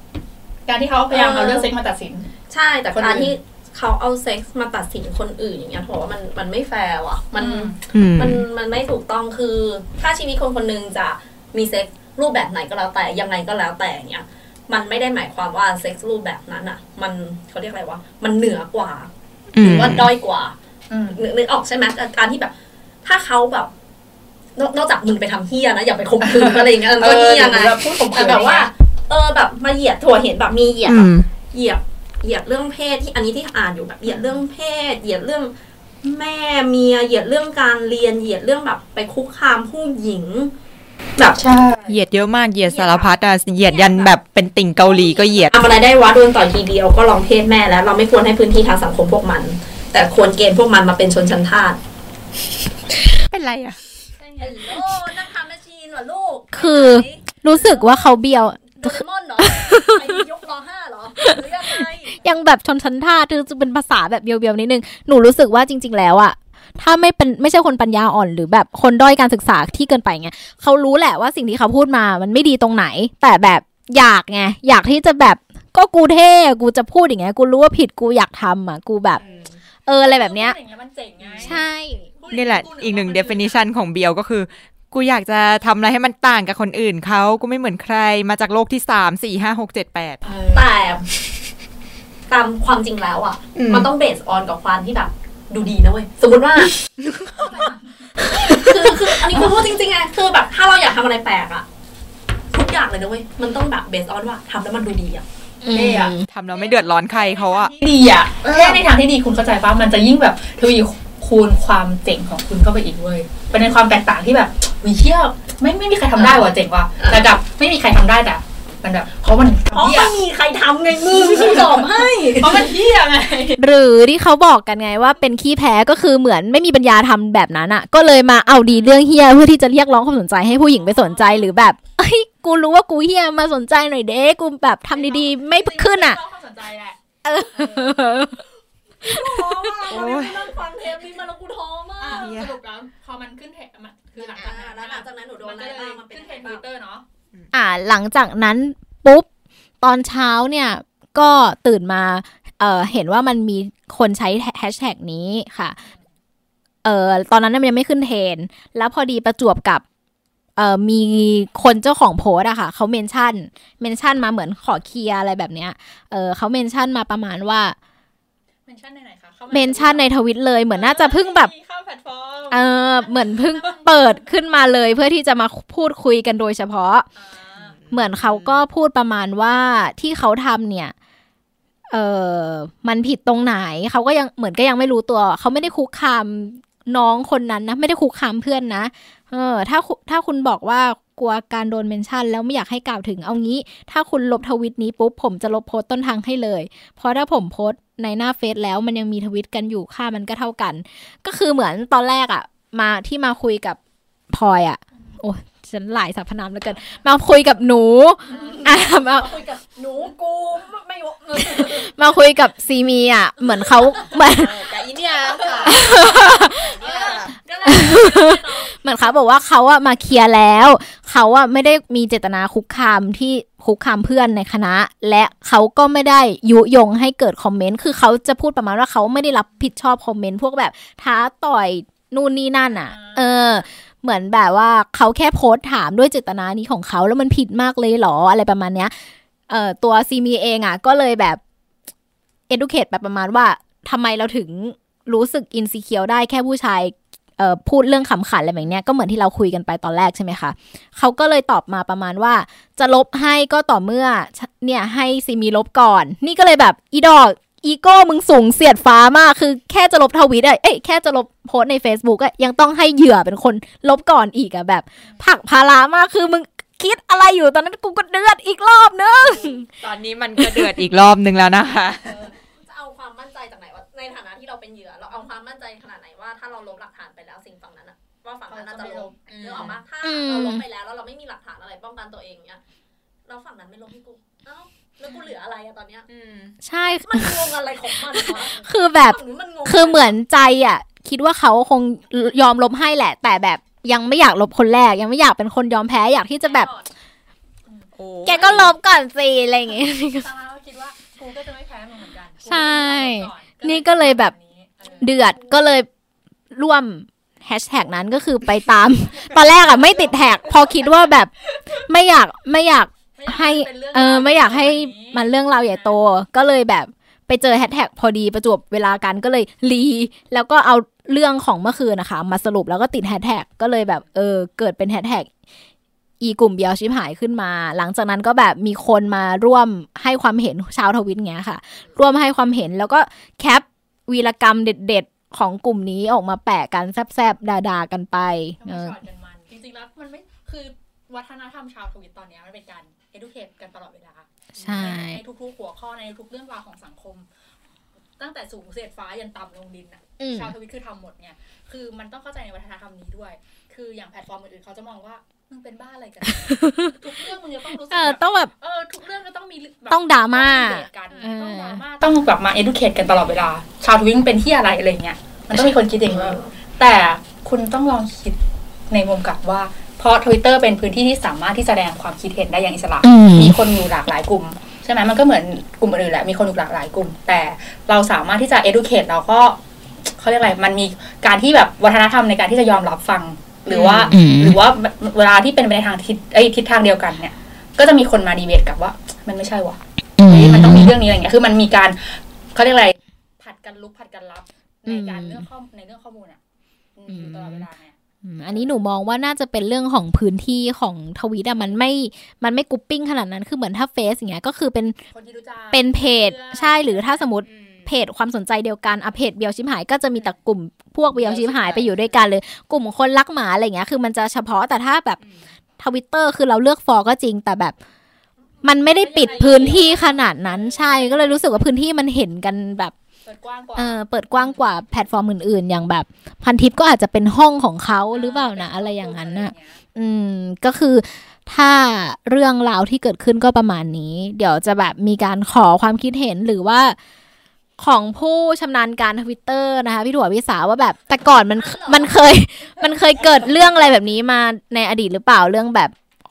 การที่เขาพยายามเอาเรื่องเซ็กซ์มาตัดสิน ใช่แต่คนอื่นการที่เขาเอาเซ็กซ์มาตัดสินคนอื่นอย่างเงี้ยถือว่ามันมันไม่แฟร์ว่ะ มันอืมมันมันไม่ถูกต้องคือ ถ้าชีวิตคนคนหนึ่งจะมีเซ็กซ์รูปแบบไหนก็แล้วแต่ยังไงก็แล้วแต่เนี้ย มันไม่ได้หมายความว่าเซ็กซ์รูปแบบนั้นอะมันเขาเรียกอะไรวะมันเหนือกว่าหรือว่าด้อยกว่าอืมนึกนึกออกใช่ไหมการที่แบบ ถ้าเขาแบบนอกนอกจากมึงไปทำเฮียนะอย่าไปข่มขืนอะไรอย่างเงี้ยมันก็เฮียไงแบบพูดข่มขืแต่นแบบว่า เออแบบมาเหยียดถั่วเห็นแบบมีเหยียดอืแบบมเหยียบเหยียบเรื่องเพศที่อันนี้ที่อ่านอยู่แบบเหยียดเรื่องเพศ เหยียดเรื่องแม่เมียเหยียดเรื่องการเรียนเหยียดเรื่องแบบไปคุกคามผู้หญิง แบบใช่เหยียดเยอะมากเหยียดสารพัดอะเหยียดยันแบบเป็นติ่งเกาหลีก็เหยียดทำอะไรได้วะโดนต่อยทีเดียวก็ลองเพศแม่แล้ว เราไม่ควรให้พื้นที่ทางสังคมพวกมัน แต่ควรเกณฑ์พวกมันมาเป็นชนชั้นทาสเป็นไรอะฮัลโหลนักทำแมชชีนเหรอลูก คือรู้สึกว่าเขาเบียวโดเรมอนเหรอไอ้ยกรอห้าเหรอหรือยังไงยังแบบชนชั้นท่าคือจะเป็นภาษาแบบเบียวๆนิดนึงหนูรู้สึกว่าจริง ๆ แล้วอะ ถ้าไม่เป็นไม่ใช่คนปัญญาอ่อน หรือแบบคนด้อยการศึกษาที่เกินไปเงี้ยเขารู้แหละว่าสิ่งที่เขาพูดมามันไม่ดีตรงไหน แต่แบบอยากไงอยากที่จะแบบก็กูเท่อะกูจะพูดอย่างเงี้ยกูรู้ว่าผิดกูอยากทำอะกูแบบ เอออะไรแบบเนี้ยพูดอย่างเงี้ยมันเจ๋งไงใช่นี่แหละ อีกหนึ่ง definition ของเบียวก็คือ กูอยากจะทำอะไรให้มันต่างกับคนอื่นเขากูไม่เหมือนใครมาจากโลกที่สามสี่ห้าหกเจ็ดแปดเออแต่ตามความจริงแล้วอะอืมมันต้องเบสออนกับความที่แบบ ดูดีนะเว้ยสมมติว่า คือคืออันนี้คือพูดจริงๆไงคือแบบ ถ้าเราอยากทำอะไรแปลกอะทุกอย่างเลยนะเว้ยมันต้องแบบเบสออนว่าทำแล้วมันดูดีอะอืมเท่อะทำเราไม่เดือดร้อนใครเขาอะที่ดีอะแค่ในทางที่ดีคุณเข้าใจป่ะมันจะยิ่งแบบทวีคูณความเจ๋งของคุณเข้าไปอีกเว้ยเป็นในความแตกต่างที่แบบวิเชี่ยไม่ไม่มีใครทำได้ว่ะเจ๋งว่ะแต่กับไม่มีใครทำได้แต่ มันแบบเพราะมันเพราะเหี้ยไม่มีใครทำไงมึงกูตอบให้เพราะมันเหี้ยไงหรือที่เขาบอกกันไงว่าเป็นขี้แพ้ก็คือเหมือนไม่มีปัญญาทำแบบนั้นอะ ก็เลยมาเอาดีเรื่องเฮียเพื่อที่จะเรียกร้องความสนใจให้ผู้หญิงไปสนใจหรือแบบเอ้ยกูรู้ว่ากูเฮียมาสนใจหน่อยเด้กูแบบทำดีๆ ไม่ขึ้นอะจริงๆความสนใจแหละท้อมากวันนี้กูนั่งฟังเทปนี้มาแล้วกูท้อมาอะกสรุปแล้วพอมันขึ้นเทรนด์มันคือหลังจากนั้นแล้วหลังจากนั้นหนูโดนมันอะไรก็เลยบ้างมันเป็นขึ้นเทรนด์ทบ้างวิตเตอร์เนาะ อ่าหลังจากนั้นปุ๊บตอนเช้าเนี่ยก็ตื่นมาเอ่อเห็นว่ามันมีคนใช้แฮชแท็กนี้ค่ะเอ่อตอนนั้นมันยังไม่ขึ้นเทรนด์แล้วพอดีประจวบกับเอ่อมีคนเจ้าของโพสต์อะค่ะเขา mention mention มาเหมือนขอเคลียร์อะไรแบบเนี้ย เออเขา mention มาประมาณว่า mention ในไหนคะข้าา mention ในทวิตเลยเหมือนน่าจะเพิ่งแบบเข้าแพลตฟอร์มเออเหมือนเพิ่งเปิดขึ้นมาเลยเพื่อที่จะมาพูดคุยกันโดยเฉพาะอ่า เหมือนเขาก็พูดประมาณว่าที่เขาทำเนี่ย เออมันผิดตรงไหน เขาก็ยังเหมือนก็ยังไม่รู้ตัว เขาไม่ได้คุกคามน้องคนนั้นนะ ไม่ได้คุกคามเพื่อนนะ เออ ถ้าถ้าคุณบอกว่ากลัวการโดนเมนชั่น แล้วไม่อยากให้กล่าวถึงเอางี้ ถ้าคุณลบทวิตนี้ปุ๊บ ผมจะลบโพสต์ต้นทางให้เลย เพราะถ้าผมโพสต์ในหน้าเฟซแล้วมันยังมีทวิตกันอยู่ค่ามันก็เท่ากัน ก็คือเหมือนตอนแรกอะมาที่มาคุยกับพลอยอะ โอ้ ฉันหลายสรรพนามแล้วกัน มาคุยกับหนูอะมามาคุยกับหนูกูไม่ยกมาคุยกับซีมีอะ เหมือนเขาเหมือนกับอีเนี่ยค่ะเนี่ยก็เลยเหมือนเขาบอกว่าเขาอะมาเคลียร์แล้ว เขาอะไม่ได้มีเจตนาคุกคามที่คุกคามเพื่อนในคณะ และเขาก็ไม่ได้ยุยงให้เกิดคอมเมนต์คือเขาจะพูดประมาณว่าเขาไม่ได้รับผิดชอบคอมเมนต์พวกแบบท้าต่อยนู่นนี่นั่นอะเออ เหมือนแบบว่าเขาแค่โพสต์ถามด้วยเจตนานี้ของเขาแล้วมันผิดมากเลยเหรออะไรประมาณเนี้ยเอ่อตัวซีมีเองอะก็เลยแบบ educate แบบประมาณว่าทำไมเราถึงรู้สึกอินซีเคียวได้แค่ผู้ชายเอ่อพูดเรื่องขำขันอะไรแบบเนี้ยก็เหมือนที่เราคุยกันไปตอนแรกใช่ไหมคะเขาก็เลยตอบมาประมาณว่า จะลบให้ก็ต่อเมื่อเนี่ยให้ซีมีลบก่อน นี่ก็เลยแบบอีดอก อีโก้มึงสูงเสียดฟ้ามาก คือแค่จะลบทวิตอะเอ้ยแค่จะลบโพสต์ใน Facebook อะยังต้องให้เหยื่อเป็นคนลบก่อนอีกอะแบบผลักภาระมากคือมึงคิดอะไรอยู่ตอนนั้นกูก็เดือดอีกรอบนึง ตอนนี้มันก็เดือดอีกรอบนึงแล้วนะคะจะเอาความมั่นใจจากไหนว่าในฐานะที่เราเป็นเหยื่อ เราเอาความมั่นใจขนาดไหนว่าถ้าเราลบหลักฐานไปแล้วสิ่งฝั่งนั้นอะว่าฝั่งนั้นน่าจะลบอืมนึกออกปะถ้าอืมเราลบไปแล้วแล้วเราไม่มีหลักฐานอะไรป้องกันตัวเองเนี้ยเราฝั่งนั้นไม่ลบให้กูเอ้า แล้วกูเหลืออะไรอะตอนเนี้ยใช่มันงงอะไรของมันวะคือแบบฝั่งนู้นมันงงคือเหมือนใจอะ คิดว่าเขาคงยอมลบให้แหละ แต่แบบยังไม่อยากลบคนแรก ยังไม่อยากเป็นคนยอมแพ้อยากที่จะแบบ แกก็ลบก่อนสิอะไรอย่างเงี้ยตาก็คิดว่ากูก็จะไม่แพ้มึงเหมือนกันใช่กูก็จะลบก่อนี่ก็เลยแบบเออเดือดก็เลยร่วมแฮชแท็กนั้นก็คือไปตาม ตอนแรกอะไม่ติดแท็ก พอคิดว่าแบบไม่อยากไม่อยากไม่อยาก ให้ป็นรื่องเออไม่อยากให้แบบมันเรื่องราวใหญ่โต ก็เลยแบบไปเจอแฮชแท็กพอดีประจวบเวลากันก็เลยรี แล้วก็เอาเรื่องของเมื่อคืนนะคะ มาสรุปแล้วก็ติดแฮชแท็กก็เลยแบบเออเกิดเป็นแฮชแท็กอีกลุ่มเบียวชิบหายขึ้นมา หลังจากนั้นก็แบบมีคนมาร่วมให้ความเห็นชาวทวิตเงี้ยค่ะ ร่วมให้ความเห็นแล้วก็ cap วีรกรรมเด็ดๆ ของกลุ่มนี้ออกมาแปะกันแซบๆด่าๆกันไปทำเอไมอช็อตกันมันจริงๆแล้วมันไม่คือวัฒนธรรมชาวทวิตตอนเนี้ยมันเป็นการ educate กันตลอดเวลา ใช่ ในทุกๆหัวข้อในทุกเรื่องราวของสังคม ตั้งแต่สูงเสียดฟ้ายันต่ำลงดินอะอืมชาวทวิตคือทำหมดเนี่ย คือมันต้องเข้าใจในวัฒนธรรมนี้ด้วย คืออย่างแพลตฟอร์มอื่นๆเขาจะมองว่ามึงเป็นบ้าอะไรกัน ทุกเรื่องมึงจะต้องรู้สึกเออแบบต้องแบบเออทุกเรื่องก็ต้องมีแบบต้องดราม่าต้องดีเบตกันเออต้องดราม่าต้องแบบมา educate กันตลอดเวลา ชาวทวิตเป็นที่อะไรอะไรเงี้ยมันต้องมีคนคิดอย่างนี้แต่คุณต้องลองคิดในมุมกลับว่า เพราะทวิตเตอร์เป็นพื้นที่ที่สามารถที่จะแสดงความคิดเห็นได้อย่างอิสระอืมมีคนอยู่หลากหลายกลุ่มใช่ไหมมันก็เหมือนกลุ่มอื่นๆแหละมีคนอยู่หลากหลายกลุ่ม แต่เราสามารถที่จะ educate เราก็เขาเรียกอะไรมันมีการที่แบบวัฒนธรรมในการที่จะยอมรับฟัง หรือว่าอืมหรือว่าเวลาที่เป็นไปในทางทิศไอ้ยทิศทางเดียวกันเนี่ย ก็จะมีคนมาดีเบตกับว่า มันไม่ใช่ว่ะเฮ้ยมันต้องมีเรื่องนี้อะไรเงี้ยคือมันมีการเขาเรียกอะไรผัดกันลุกผัดกันรับในการอืมเรื่องข้อในเรื่องข้อมูลอะอืมอืมอยู่ตลอดเวลาเนี่ย อืมอันนี้หนูมองว่าน่าจะเป็นเรื่องของพื้นที่ของทวิตอะมันไม่มันไม่ grouping ขนาดนั้นคือเหมือนถ้าเฟซอย่างเงี้ยก็คือเป็นคนที่รู้จักเป็นเพจเพื่อนใช่หรือถ้าสมมติเพจความสนใจเดียวกันอะเพจเบียวชิบหายก็จะมีแต่กลุ่มพวกเบียวชิบหายไปอยู่ด้วยกันเลย กลุ่มคนรักหมาอะไรเงี้ยคือมันจะเฉพาะแต่ถ้าแบบทวิตเตอร์คือเราเลือก follow ก็จริงแต่แบบมันไม่ได้ปิดพื้นที่ขนาดนั้นใช่ก็เลยรู้สึกว่าพื้นที่มันเห็นกันแบบเปิดกว้างกว่าเออเปิดกว้างกว่าแพลตฟอร์มอื่นๆ อย่างแบบ พันทิปก็อาจจะเป็นห้องของเขาหรือเปล่านะอะไรอย่างนั้นน่ะ อืมก็คือถ้าเรื่องราวที่เกิดขึ้นก็ประมาณนี้ เดี๋ยวจะแบบมีการขอความคิดเห็นหรือว่าของผู้ชำนาญการทวิตเตอร์นะคะ พี่ถั่วพี่สาวว่าแบบ แต่ก่อนมันมันเคย มันเคยเกิดเรื่องอะไรแบบนี้มาในอดีตหรือเปล่าเรื่องแบบ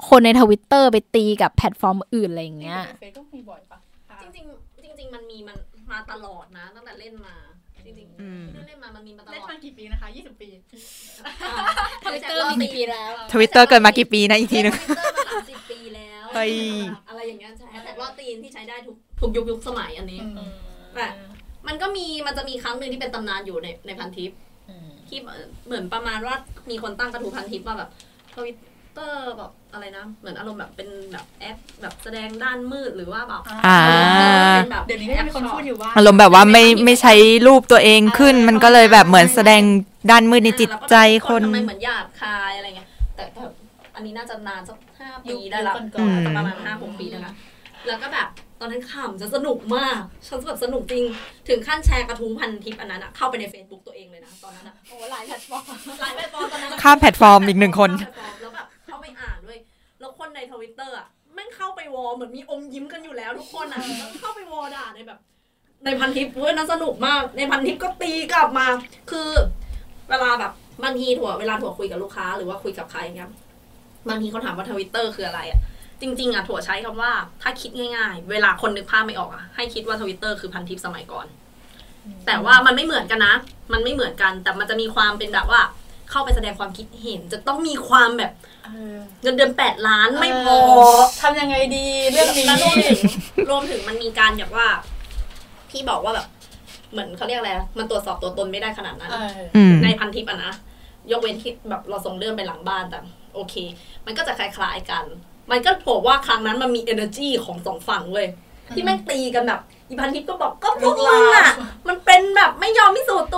คนในทวิตเตอร์ไปตีกับแพลตฟอร์มอื่นอะไรอย่างเงี้ยเฟซก็มีบ่อยปะจริงๆจริงๆมันมีมัน มาตลอดนะ ตั้งแต่เล่นมา จริงอืมๆที่เล่นมามันมีมาตเล่นลอดมากี่ปีนะคะยี่สิบปีทวิตเตอร์มีกี่ปีแล้วทวิตเตอร์เกิดมากี่ปีนะอีกทีนึงทวิตเตอร์มาสามสิบปีแล้วเฮ้ยอะไรอย่างเงี้ยใช่แต่ว่าตีนที่ใช้ได้ทุกทุกยุคยุคสมัยอันนี้แบบมันก็มีมันจะมีครั้งหนึ่งที่เป็นตำนานอยู่ในในพันทิปที่เหมือนประมาณว่ามีคนตั้งกระทู้พันทิปมาแบบทวิตเตอร์แบบอะไรนะ เหมือนอารมณ์แบบเป็นแบบแอปแบบแสดงด้านมืดหรือว่าแบบอ่า เป็นแบบเดี๋ยวนี้ก็ยังมีคนพูดอยู่ว่าอารมณ์แบบว่าไม่ไม่ใช้รูปตัวเองขึ้น มันก็เลยแบบเหมือนแสดงด้านมืดในจิตใจคนทำไมเหมือนหยาบคายอะไรเงี้ยแต่แบบอันนี้น่าจะนานสักห้าปีได้ละยุคก่อนๆน่าจะประมาณห้าหกปีนะคะแล้วก็แบบตอนนั้นขำจะสนุกมาก ฉันแบบสนุกจริง ถึงขั้นแชร์กระทุ้งพันทิปอันนั้นอะเข้าไปใน Facebook ตัวเองเลยนะ ตอนนั้นอะโอ้หลายแพลตฟอร์มหลายแพลตฟอร์มตอนนั้นอะข้ามแพลตฟอร์มอีกหนึ่งคน ในทวิตเตอร์อะแม่งเข้าไป war เหมือนมีอมยิ้มกันอยู่แล้วทุกคนอะแล้วเข้าไป war ด่าในแบบ ในพันทิปเว้ยน่าสนุกมาก ในพันทิปก็ตีกลับมา คือเวลาแบบบางทีถั่วเวลาถั่วคุยกับลูกค้าหรือว่าคุยกับใครเงี้ยบางทีเขาถามว่าทวิตเตอร์คืออะไรอะจริงๆอะถั่วใช้คำว่าถ้าคิดง่าย ๆ เวลาคนนึกภาพไม่ออกอะให้คิดว่าทวิตเตอร์คือพันทิปสมัยก่อน แต่ว่ามันไม่เหมือนกันนะ มันไม่เหมือนกันแต่มันจะมีความเป็นแบบว่า เข้าไปแสดงความคิดเห็น จะต้องมีความแบบเงินเดือนแปดล้านไม่พอทำยังไงดีเรื่องนี้แล้วรวมถึงรวมถึงมันมีการแบบว่า พี่บอกว่าแบบ เหมือนเขาเรียกอะไรนะมันตรวจสอบตัวตนไม่ได้ขนาดนั้นเอออืมในพันทิปอะนะยกเว้นที่แบบเราส่งเรื่องไปหลังบ้านแต่โอเค มันก็จะคล้ายๆกัน มันก็ผมว่าครั้งนั้นมันมี energy ของสองฝั่งเว้ยที่แม่งตีกันแบบอีพันทิปก็บอกก็พวกมึงอะมันเป็นแบบไม่ยอมพิสูจน์ตัว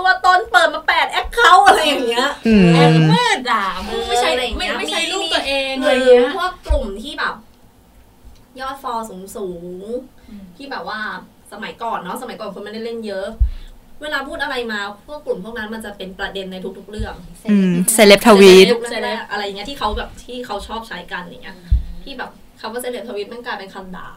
แอบมืดด่าไม่ใช่อะไรไม่เงี้ยไม่ใช่มีรูปตัวเองหอะไรรือเงี้ยพวกกลุ่มที่แบบ ยอดฟอลสูงสูงๆอืมที่แบบว่าสมัยก่อนเนาะสมัยก่อนคนไม่ได้เล่นเยอะ เวลาพูดอะไรมาพวกกลุ่มพวกนั้นมันจะเป็นประเด็นในทุก ๆ เรื่องอืมเซเลบทวีตเซเลบอะไรอย่างเงี้ยที่เขาแบบที่เขาชอบใช้กันอย่างเงี้ยที่แบบคำว่าเซเลบทวีตมันกลายเป็นคำด่า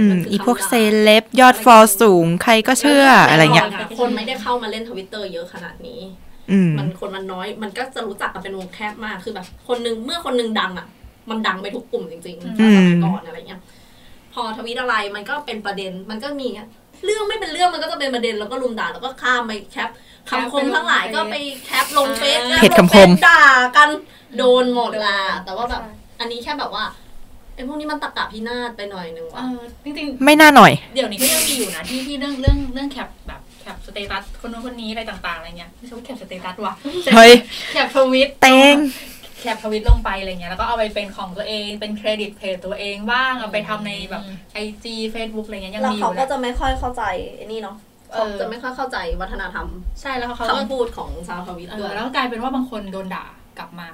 อืมอีพวกเซเลบยอด follow สูง ใครก็เชื่ออะไรเงี้ยคนไม่ได้เข้ามาเล่นทวิตเตอร์เยอะขนาดนี้อื มมันคนมันน้อย มันก็จะรู้จักกันเป็นวงแคบมากคือแบบ คนหนึ่งเมื่อคนหนึ่งดังอะ มันดังไปทุกกลุ่มจริงอืมๆสมัยก่อนอะไรเงี้ย พอทวิตอะไรมันก็เป็นประเด็นมันก็มีอะเรื่องไม่เป็นเรื่องมันก็จะเป็นประเด็นแล้วก็รุมด่าแล้วก็ข้ามไป cap คำคมทั้งหลายก็ไป cap ลงเฟซเพจคำคมลงเฟซด่ากันโดนหมดละแต่ว่าแบบอันนี้แค่แบบว่าไอ้พวกนี้มันตะกะพินาศไปหน่อยนึงเอว่ะอจริงไม่น่าหน่อยๆเดี๋ยวนี้ก็ยังมีอยู่นะที่ที่เรื่องเรื่องเรื่องแคปแบบแค ปสเตตัสคนนู้นคนนี้อะไรต่างๆอะไรเงี้ยไม่ใช่ว่าแคปสเตตัสว่ะเฮ้ยแคปทวิตเต็งแคปทวิตลงไปอะไรเงี้ยแล้วก็เอาไปเป็นของตัวเองเป็นเครดิตเพจตัวเองบ้างเอาไปทำในแบบไอจีเฟซบุ๊กอะไรเงี้ยยังแล้วมีอเขายู่ก็นะจะไม่ค่อยเข้าใจไอ้นี่เนาะเอเขาอจะไม่ค่อยเข้าใจวัฒนธรรม ใช่แล้วเขาก็คำพูดของชาวทวิตเอด้วอยแล้วก็กลายเป็นว่าบางคนโดนด่ากลับมา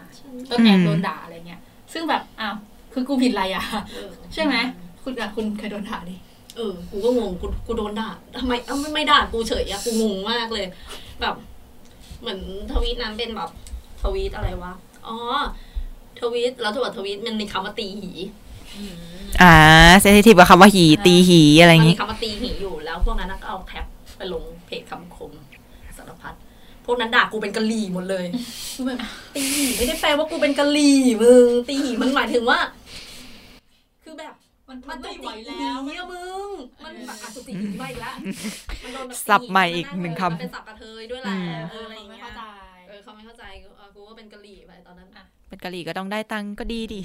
ต้นอืมแอบโดนด่าอะไรเงี้ย ซึ่งแบบอ้าวคือกูผิดอะไรอะเออใช่ไหมคุณอะคุณเคยโดนด่าดิ เออ กูก็งง กูกูโดนด่าทำไมเอ้าไม่ไม่ด่ากูเฉยอะกูงงมากเลย แบบ เหมือนทวีตนั้นเป็นแบบทวีตอะไรวะ อ๋อ ทวีตแล้วถั่วทวีตมันมีคำว่าตีหี อ่าเซนซิทีฟกับคำว่าหีตีหีอะไรมันอย่างมีงี้คำว่าตีหีอยู่แล้วพวกนั้นก็เอาแคปไปลงเพจคำคมสารพัดพวกนั้นด่ากูเป็นกะหรี่หมดเลยกูแบบตีหีไม่ได้แปลว่ากูเป็นกะหรี่มึงตีหีมันหมายถึงว่า คือแบบ มันมันไม่จุไหวติแล้วหีอะมึง มันแบบอะจุติหีมาอีกแล้วมันโดนแบบสับใหม่อีกหนึ่งคำมัเป็นสับกระเทยด้วยแหละอืมเอออะไรอย่างไม่เงี้ยเข้าใจเออเขาไม่เข้าใจกูเออกูก็เป็นกะหรี่ไปตอนนั้นอะเป็นกะหรี่ก็ต้องได้ตังค์ก็ดีดิ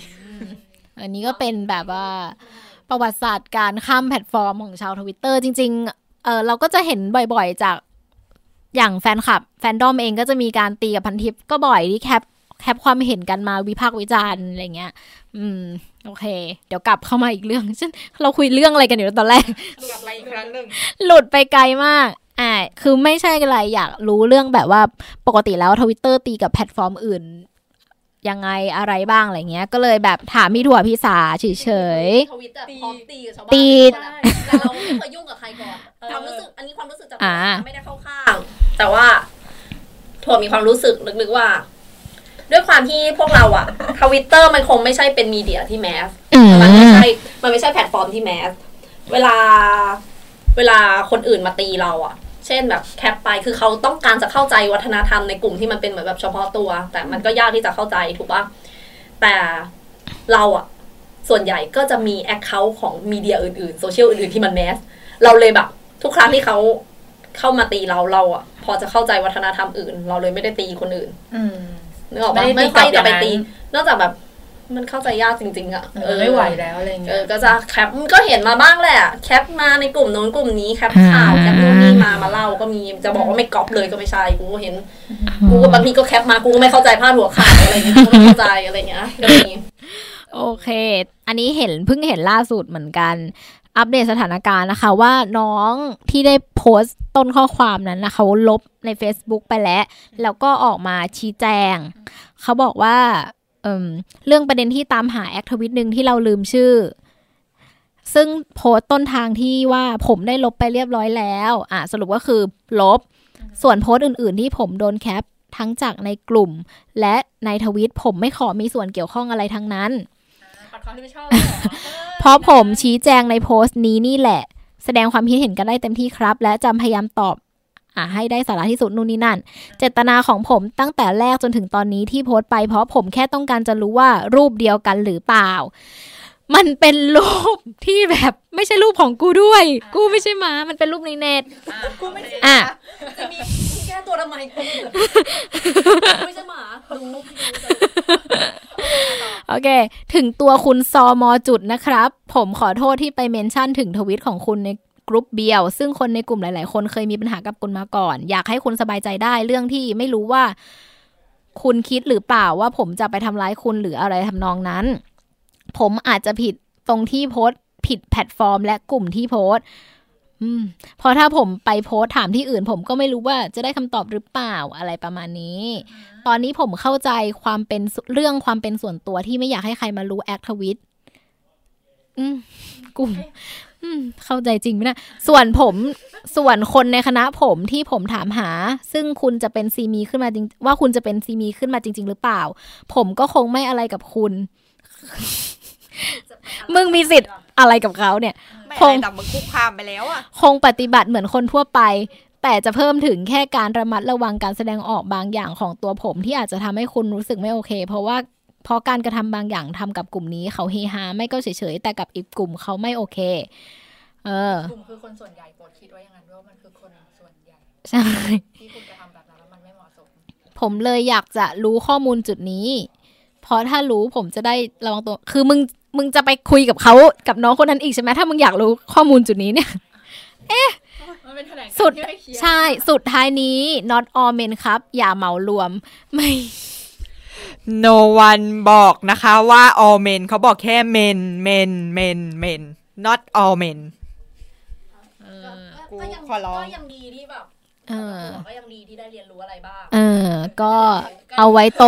อันนี้ก็เป็นแบบว่าประวัติศาสตร์การข้ามแพลตฟอร์มของชาวทวิตเตอร์จริง ๆ เออเราก็จะเห็นบ่อยๆ จากอย่างแฟนคลับ แฟนดอมเองก็จะมีการตีกับพันทิปก็บ่อยที่ cap cap ความเห็นกันมาวิพากษ์วิจารณ์อะไรเงี้ย อืม โอเค เดี๋ยวกลับเข้ามาอีกเรื่องฉันเราคุยเรื่องอะไรกันอยู่ตอนแรกกลับมาอีกครั้งหนึ่งหลุดไปไกลมากอ่าคือไม่ใช่อะไรอยากรู้เรื่องแบบว่าปกติแล้วทวิตเตอร์ตีกับแพลตฟอร์มอื่น ยังไงอะไรบ้างอะไรเงี้ย ก็เลยแบบถามพี่ถั่วพี่สาเฉยทวิตแบบพร้อมตีกับชาวบ้านตีแต่เราไม่เคยยุ่งกับใครก่อนความรู้สึกอันนี้ความรู้สึกจากอ่าไม่ได้เข้าข้างแต่ว่าถั่วมีความรู้สึกลึกๆว่า ด้วยความที่พวกเราอะทวิตเตอร์มันคงไม่ใช่เป็น media ที่ massๆอืมมันไม่ใช่มันไม่ใช่แพลตฟอร์มที่ mass เวลาเวลาคนอื่นมาตีเราอะเช่นแบบ cap ไปคือเขาต้องการจะเข้าใจวัฒนธรรมในกลุ่มที่มันเป็นเหมือนแบบเฉพาะตัว แต่มันก็ยากที่จะเข้าใจถูกปะแต่เราอะส่วนใหญ่ก็จะมี account ของ media อื่นๆโซเชียลอื่นๆที่มัน mass เราเลยแบบ ทุกครั้งที่เขาเข้ามาตีเราเราอะพอจะเข้าใจวัฒนธรรมอื่น เราเลยไม่ได้ตีคนอื่นอืม นึกออกไม่ปะได้ตีไม่ค่อยจะกลับไปตีอย่างนั้น นอกจากแบบมันเข้าใจยากจริง ๆอะเออไม่ไหวแล้วอะไรเอเงี้ยเออก็จะ cap ก็เห็นมาบ้างแหละ cap มาในกลุ่มโน้นกลุ่มนี้ cap ข่าว cap นู่นนี่มามาเล่าก็มีจะบอกว่าไม่ก๊อปเลยก็ไม่ใช่กูก็เห็นกูก็บางทีก็แคปมากูก็ไม่เข้าใจพาดหัวข่าวอะไรเงี้ยกูก็ไม่เข้าใจอะไรเงี้ยก็มีโอเค อันนี้เห็นเพิ่งเห็นล่าสุดเหมือนกัน อัปเดตสถานการณ์นะคะ ว่าน้องที่ได้โพสต์ต้นข้อความนั้นนะเขาลบใน Facebook ไปแล้ว แล้วก็ออกมาชี้แจง เขาบอกว่าเเรื่องประเด็นที่ตามหาแอคทวิตหนึ่งที่เราลืมชื่อ ซึ่งโพสต์ต้นทางที่ว่าผมได้ลบไปเรียบร้อยแล้ว อะสรุปก็คือลบ ส่วนโพสต์อื่น ๆ ที่ผมโดนแคปทั้งจากในกลุ่ม และในทวิตผมไม่ขอมีส่วนเกี่ยวข้องอะไรทั้งนั้นปัดความที่ไม่ชอบ เพราะผมชี้แจงในโพสต์นี้นี่แหละ แสดงความคิดเห็นกันได้เต็มที่ครับ และจำพยายามตอบอให้ได้สาระที่สุดนู่นนี่นั่น เจตนาของผมตั้งแต่แรกจนถึงตอนนี้ที่โพสต์ไปเพราะผมแค่ต้องการจะรู้ว่ารูปเดียวกันหรือเปล่า มันเป็นรูปที่แบบไม่ใช่รูปของกูด้วย กูไม่ใช่หมา มันเป็นรูปในเน็ตกูไม่ใช่อะจะมีมึงแก้ตัวทำไมกูไม่ใช่หมารู้รู้โอเค ถึงตัวคุณซอมอจุดนะครับ ผมขอโทษที่ไป mention ถึงทวิตของคุณในกรุ๊ปเบียว ซึ่งคนในกลุ่มหลาย ๆ คนเคยมีปัญหากับคุณมาก่อน อยากให้คุณสบายใจได้เรื่องที่ไม่รู้ว่า คุณคิดหรือเปล่าว่าผมจะไปทำร้ายคุณหรืออะไรทำนองนั้น ผมอาจจะผิดตรงที่โพสต์ผิดแพลตฟอร์ม และกลุ่มที่โพสต์อืมเพราะถ้าผมไปโพสต์ถามที่อื่น ผมก็ไม่รู้ว่าจะได้คำตอบหรือเปล่าอะไรประมาณนี้ ตอนนี้ผมเข้าใจความเป็นส่เรื่องความเป็นส่วนตัวที่ไม่อยากให้ใครมารู้แอคทวิตอืมกลุ่มอืมเข้าใจจริงไหมนะส่วนผมส่วนคนในคณะผมที่ผมถามหา ซึ่งคุณจะเป็นซีมีขึ้นมาจริงว่าคุณจะเป็นซีมีขึ้นมาจริง ๆ หรือเปล่า ผมก็คงไม่อะไรกับคุณ มึงมีสิทธิ์อะไรกับเขาเนี่ยไม่คอะไรงแต่มึงคุกคามไปแล้วอะคงปฏิบัติเหมือนคนทั่วไป แต่จะเพิ่มถึงแค่การระมัดระวังการแสดงออกบางอย่างของตัวผมที่อาจจะทำให้คุณรู้สึกไม่โอเค เพราะว่าเพราะการกระทำบางอย่างทำกับกลุ่มนี้ เขาเฮฮาไม่ก็เฉยๆแต่กับอีกกลุ่มเขาไม่โอเคเออกลุ่มคือคนส่วนใหญ่โปรดคิดไว้อย่างนั้นว่ามันคือคนส่วนใหญ่ใช่ที่คุณกระทำแบบนั้นแล้วมันไม่เหมาะสม ผมเลยอยากจะรู้ข้อมูลจุดนี้ เพราะถ้ารู้ผมจะได้ระวังตัว คือมึง มึงจะไปคุยกับเขากับน้องคนนั้นอีกใช่ไหมถ้ามึงอยากรู้ข้อมูลจุดนี้เนี่ยมันเป็นแถลงสุดที่ไม่เคลียร์ใช่สุดท้ายนี้ not all men ครับ อย่าเหมารวมไม่ no one บอกนะคะว่า all men เขาบอกแค่ men men men men not all men กูก็ยังขอร้องก็ยังดีที่แบบ เออก็ยังดีที่ได้เรียนรู้อะไรบ้าง เออ ก็เอาไว้โต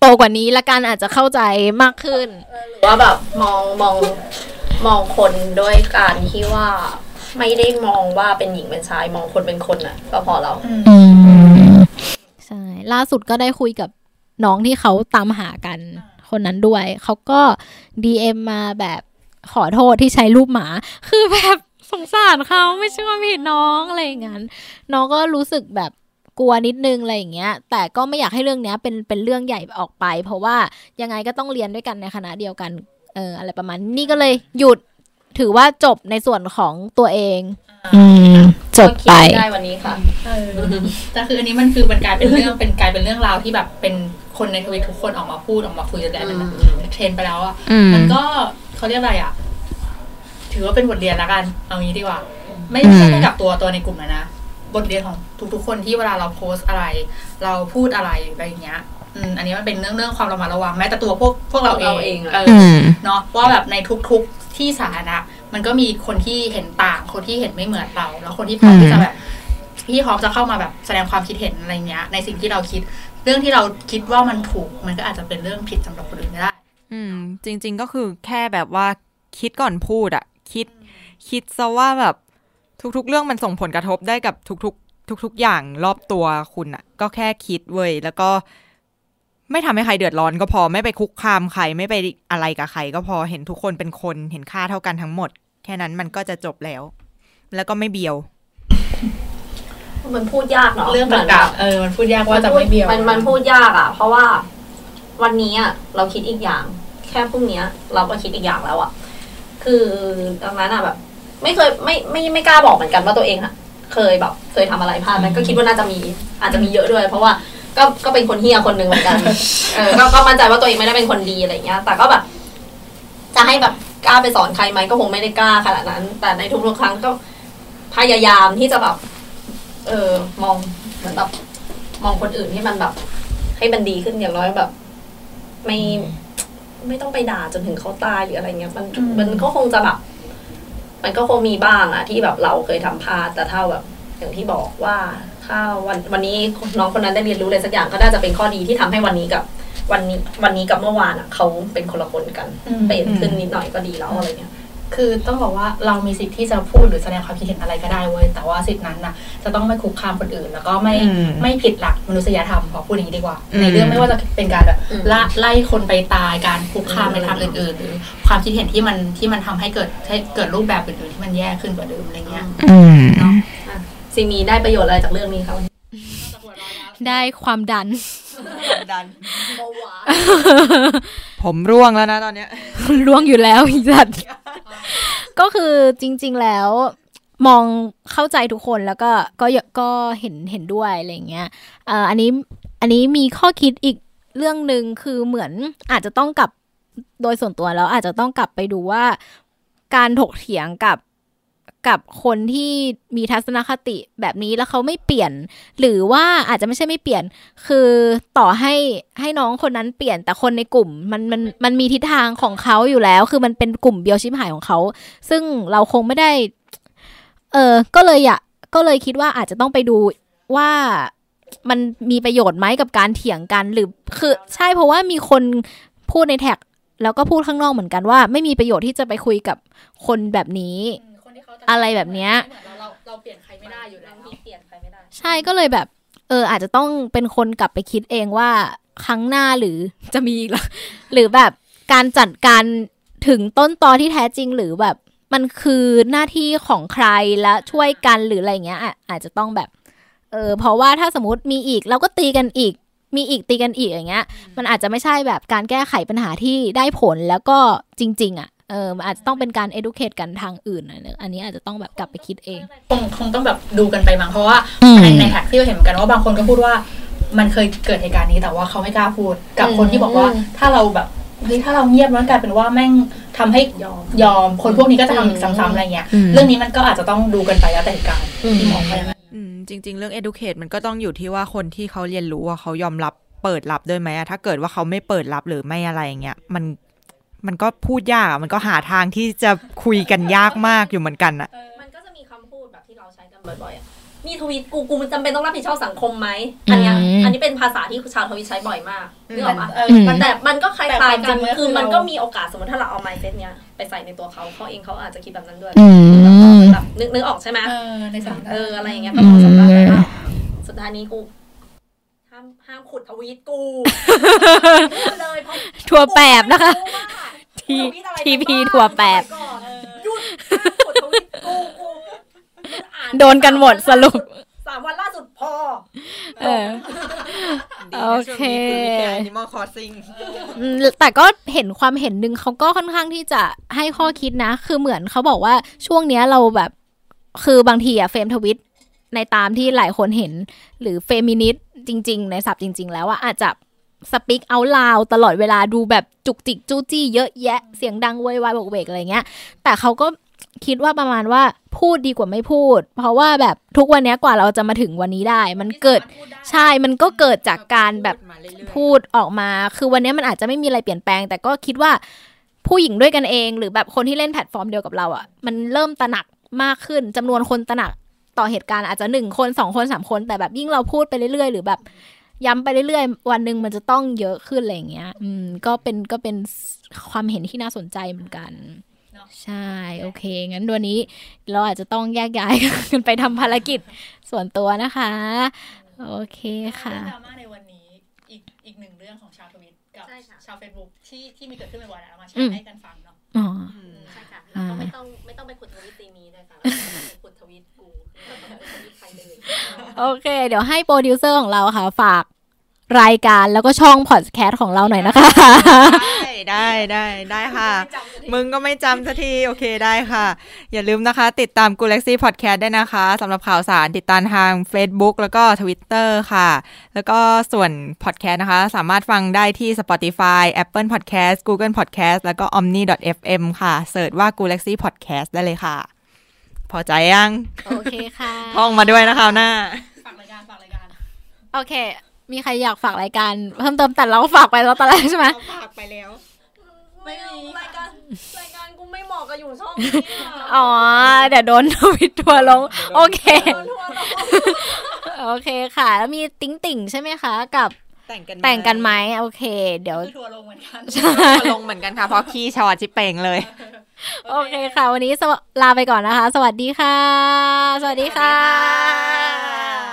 โตกว่านี้ละกันอาจจะเข้าใจมากขึ้น หรือว่าแบบมองมองมองคนด้วยการที่ว่าไม่ได้มองว่าเป็นหญิงเป็นชายมองคนเป็นคนน่ะ ก็พอแล้วอืมใช่ ล่าสุดก็ได้คุยกับน้องที่เขาตามหากัน คนนั้นด้วย เขาก็ DM มาแบบขอโทษที่ใช้รูปหมา คือแบบส งสารเขาไม่ใช่ว่าผิดน้องอะไรอย่างนั้นน้องก็รู้สึกแบบกลัวนิดนึงอะไรอย่างเงี้ย แต่ก็ไม่อยากให้เรื่องเนี้ยเป็นเป็นเรื่องใหญ่ออกไป เพราะว่ายังไงก็ต้องเรียนด้วยกันในคณะเดียวกันเอออะไรประมาณนี้นี่ก็เลยหยุดถือว่าจบในส่วนของตัวเอง อืมจบไปก็คิดได้วันนี้ค่ะเออแต่คืออันนี้มันคือมันกลายเป็นเรื่องเป็นกลายเป็นเรื่องราวที่แบบเป็นคนในทวิตทุกคนออกมาพูดออกมาคุยกันแล้วมันเทรนไปแล้วอะอืมมันก็เขาเรียกอะไรอะ ถือว่าเป็นบทเรียนละกัน เอางี้ดีกว่า ไม่อืมใช่แค่กับตัวตัวในกลุ่มนะนะ บทเรียนของทุกๆคนที่เวลาเราโพสต์อะไร เราพูดอะไรอะไรอย่างเงี้ยอืมอันนี้มันเป็นเรื่องเรื่องความระมัดระวังแม้แต่ตัวพวกพวกเราเราเอเองงอะเอออืมเนาะว่าแบบในทุกๆที่สาธารณะมันก็มีคนที่เห็นต่าง คนที่เห็นไม่เหมือนเรา แล้วคนที่พร้อมอืมที่จะแบบพี่พร้อมจะเข้ามาแบบแสดงความคิดเห็นอะไรเงี้ย ในสิ่งที่เราคิด เรื่องที่เราคิดว่ามันถูก มันก็อาจจะเป็นเรื่องผิดสำหรับคนอื่นก็ได้ อืม จริง ๆ ก็คือแค่แบบว่าคิดก่อนพูดอะ คิด คิดซะว่าแบบทุกๆ เรื่องมันส่งผลกระทบได้กับทุกๆ ทุก ๆ อย่างรอบตัวคุณอะก็แค่คิดเว้ยแล้วก็ไม่ทำให้ใครเดือดร้อนก็พอไม่ไปคุกคามใครไม่ไปอะไรกับใครก็พอเห็นทุกคนเป็นคนเห็นค่าเท่ากันทั้งหมด แค่นั้นมันก็จะจบแล้ว แล้วก็ไม่เบียว มันพูดยากเนาะเรื่องหมืนต่างแบบๆเออมันพูดยากว่าจะไม่เบียวมันมันพูดยากอะ เพราะว่าวันนี้อะเราคิดอีกอย่าง แค่พรุ่งนี้เราก็คิดอีกอย่างแล้วอะ คือดังนั้นอะแบบ ไม่เคยไม่ไม่ไม่กล้าบอกเหมือนกันว่าตัวเองอะเคยแบบ เคยทำอะไรพลาดไหมก็คิดว่าน่าจะมี อาจจะมีเยอะด้วย เพราะว่าก็ก็เป็นคนเฮียคนหนึ่งเหมือนกันเออก็ก็มั่นใจว่าตัวเองไม่ได้เป็นคนดีอะไรเงี้ย แต่ก็แบบ จะให้แบบกล้าไปสอนใครไหมก็คงไม่ได้กล้าขนาดนั้น แต่ในทุกๆครั้งก็พยายามที่จะแบบ เออมองเหมือนแบบมองคนอื่นให้มันแบบ ให้มันดีขึ้นอย่างน้อยแบบ ไม่ ไม่ต้องไปด่าจนถึงเขาตายหรืออะไรเงี้ยมันอืมมันก็คงจะแบบมันก็คงมีบ้างอะที่แบบเราเคยทำพลาดแต่ถ้าแบบอย่างที่บอกว่าถ้าวันวันนี้น้องคนนั้นได้เรียนรู้อะไรสักอย่างก็น่าจะเป็นข้อดีที่ทำให้วันนี้กับวันนี้วันนี้กับเมื่อวานอะเขาเป็นคนละคนกันอืมเปลี่ยนขึ้นนิดหน่อยก็ดีแล้วอะไรเงี้ย คือต้องบอกว่าเรามีสิทธิ์ที่จะพูดหรือแสดงความคิดเห็นอะไรก็ได้เว้ยแต่ว่าสิทธินั้นน่ะ จะต้องไม่คุกคามคนอื่น แล้วก็ไม่อืมไม่ผิดหลักมนุษยธรรมขอพูดอย่างนี้ดีกว่าอืมในเรื่องไม่ว่าจะเป็นการแบบอืมละไล่คนไปตายการคุกคามอืมในทางอื่น ๆ หรือความคิดเห็นที่มันที่มันทำให้เกิดให้เกิดรูปแบบอื่นๆที่มันแย่ขึ้นกว่าเดิมอะไรเงี้ยอืมซีมีได้ประโยชน์อะไรจากเรื่องนี้ครับได้ความดัน ดันผมร่วงแล้วนะตอนเนี้ยล่วงอยู่แล้วอีสัตว์ก็คือจริง ๆแล้ว มองเข้าใจทุกคนแล้วก็ก็ก็เห็นเห็นด้วยอะไรเงี้ยเอ่ออันนี้อันนี้มีข้อคิดอีกเรื่องหนึ่งคือเหมือนอาจจะต้องกลับโดยส่วนตัวแล้วอาจจะต้องกลับไปดูว่าการถกเถียงกับ กับคนที่มีทัศนคติแบบนี้แล้วเขาไม่เปลี่ยน หรือว่าอาจจะไม่ใช่ไม่เปลี่ยน คือต่อให้ให้น้องคนนั้นเปลี่ยนแต่คนในกลุ่มมันมันมันมีทิศทางของเขาอยู่แล้ว คือมันเป็นกลุ่มเบียวชิบหายของเขา ซึ่งเราคงไม่ได้ เออก็เลยอยากก็เลยคิดว่าอาจจะต้องไปดูว่ามันมีประโยชน์ไหมกับการเถียงกันหรือคือใช่เพราะว่ามีคนพูดในแท็กแล้วก็พูดข้างนอกเหมือนกันว่า ไม่มีประโยชน์ที่จะไปคุยกับคนแบบนี้ อะไรแบบเนี้ยเราเราเปลี่ยนใครไม่ได้อยู่แล้วเปลี่ยนใครไม่ได้ ใช่ก็เลยแบบ เออ อาจจะต้องเป็นคนกลับไปคิดเองว่าครั้งหน้าหรือจะมีอีกเหรอหรือแบบการจัดการถึงต้นตอที่แท้จริงหรือแบบมันคือหน้าที่ของใครและช่วยกันหรืออะไรเงี้ยอะอาจจะต้องแบบ เออเพราะว่าถ้าสมมติมีอีกเราก็ตีกันอีก มีอีกตีกันอีกอย่างเงี้ย มันอาจจะไม่ใช่แบบการแก้ไขปัญหาที่ได้ผลแล้วก็จริง ๆ อะ เออมันอาจจะต้องเป็นการ educate กันทางอื่นอะเนอะอันนี้อาจจะต้องแบบกลับไปคิดเองคงคงต้องแบบดูกันไปมั้งเพราะว่าอืมในในแท็กที่เราเห็นเหมือนกันว่าบางคนก็พูดว่ามันเคยเกิดเหตุการณ์นี้แต่ว่าเขาไม่กล้าพูดกับคนที่บอกว่าอืมถ้าเราแบบเฮ้ยถ้าเราเงียบมันกลายเป็นว่าแม่งทำให้ยอมยอม คนพวกนี้ก็จะทำอีกซ้ำๆอะไรเงี้ยอืมเรื่องนี้มันก็อาจจะต้องดูกันไปแล้วแต่เหตุการณ์ที่มองไปยังไงอืมจริง ๆ เรื่อง educate มันก็ต้องอยู่ที่ว่าคนที่เขาเรียนรู้ว่าเขายอมรับเปิดรับด้วยไหมอะถ้าเกิดว่าเขาไม่เปิดรับหรือไม่อะไรอย่างเงี้ยมัน มันก็พูดยากอะมันก็หาทางที่จะคุยกันยากมากอยู่เหมือนกันอะมันก็จะมีคำพูดแบบที่เราใช้กันบ่อยๆอะมีทวีตกูกูมันจำเป็นต้องรับผิดชอบสังคมไหมอันเนี้ยอืมอันนี้เป็นภาษาที่ชาวทวีตใช้บ่อยมากนึกออกปะเออมันแต่มันก็คล้ายๆแต่ความจกัรินงมันก็คือคือมันเราก็มีโอกาสสมมติถ้าเราเอาไมเซ็ตเนี้ยไปใส่ในตัวเขาเขาเองเขาอาจจะคิดแบบนั้นด้วยอืมแบบนึกนึกออกใช่ไหมเออในสถานเอออะไรอย่างเงี้ยก็มองสำหรับแบบว่าสุดท้ายนี้กูห้ามห้ามขุดทวีตกูพูดเลยเพราะถั่วแปบนะคะกูว่า ทีกูทวิตอะไรทีพีไปบ้างถั่วแปบก่อนหยุดห้ามขุดทวีตกูกูอ่าโดนกันหมดสรุปสามวันล่าสุดพอ เออ โอเค Animal Crossing อืมแต่ก็เห็นความเห็นหนึ่งเขาก็ค่อนข้างที่จะให้ข้อคิดนะ คือเหมือนเขาบอกว่าช่วงเนี้ยเราแบบ คือบางทีอะเฟมทวิตในตามที่หลายคนเห็น หรือเฟมินิสต์จริง ๆ ในศัพท์จริง ๆ แล้วอะอาจจะ speak out loud ตลอดเวลาดูแบบจุกจิกจู้จี้เยอะแยะเสียงดังโวยวายโวกเวกอะไรเงี้ย แต่เขาก็คิดว่าประมาณว่าพูดดีกว่าไม่พูด เพราะว่าแบบทุกวันเนี้ยกว่าเราจะมาถึงวันนี้ได้ มันเกิดใช่มันก็เกิดจากการแบบพูดออกมา คือวันนี้มันอาจจะไม่มีอะไรเปลี่ยนแปลง แต่ก็คิดว่าผู้หญิงด้วยกันเอง หรือแบบคนที่เล่นแพลตฟอร์มเดียวกับเราอะ่ะ มันเริ่มตระหนักมากขึ้นจำนวนคนตระหนักต่อเหตุการณ์อาจจะหนึ่งคนสองคนสามคน แต่แบบยิ่งเราพูดไปเรื่อยๆ หรือแบบ ย้ำไปเรื่อยๆ วันหนึ่งมันจะต้องเยอะขึ้นอะไรอย่างเงี้ย อืม ก็เป็นก็เป็นความเห็นที่น่าสนใจเหมือนกันเนอะใช่ โอเค งั้นวันนี้เราอาจจะต้องแยกย้ายกันไปทำภารกิจส่วนตัวนะคะ โอเคค่ะเรื่องดราม่าในวันนี้อีกอีกหนึ่งเรื่องของชาวทวิตกับใช่ค่ะชาวเฟซบุ๊กที่ที่มีเกิดขึ้นบ่อยๆแล้วเอามาแชอืมร์ให้กันฟังเนาะอ๋อใช่ค่ะอ่าแล้วก็ไม่ต้องไม่ต้องไปขุดทวิตตีมีด้วยค่ะ โอเค เดี๋ยวให้โปรดิวเซอร์ของเราค่ะ ฝากรายการแล้วก็ช่องพอดแคสต์ของเราหน่อยนะคะ ได้ได้ได้ได้ค่ะ มึงก็ไม่จำสักที โอเคได้ค่ะ อย่าลืมนะคะ ติดตามกูเล็กซี่พอดแคสต์ได้นะคะสำหรับข่าวสารติดตามทาง Facebook แล้วก็ Twitter ค่ะ แล้วก็ส่วนพอดแคสต์นะคะ สามารถฟังได้ที่ Spotify Apple Podcast Google Podcast แล้วก็ omni.fm ค่ะเสิร์ชว่า g a l a x y Podcast ได้เลยค่ะ พอใจยัง โอเคค่ะท่องมาด้วยนะคะหน้าฝากรายการฝากรายการ โอเค มีใครอยากฝากรายการ เพิ่มเติมแต่เราฝากไปแล้วตอนแรกใช่ไหมฝากไปแล้วไม่มีรายการรายการกูไม่เหมาะกับอยู่ช่องนี้ะอ๋อเดี๋ยวโดนทวิตทัวร์ลง โอเคโดนทัวร์ลงโอเคค่ะ แล้วมีติ๊งติ่งใช่ไหมคะ กับแต่งกันแต่งกันไหมโอเค เดี๋ยวคือทัวร์ลงเหมือนกันลงเหมือนกันค่ะเพราะขี้ชอชิเป่งเลย โอเคค่ะ วันนี้สวลาไปก่อนนะคะ สวัสดีค่ะ สวัสดีค่ะ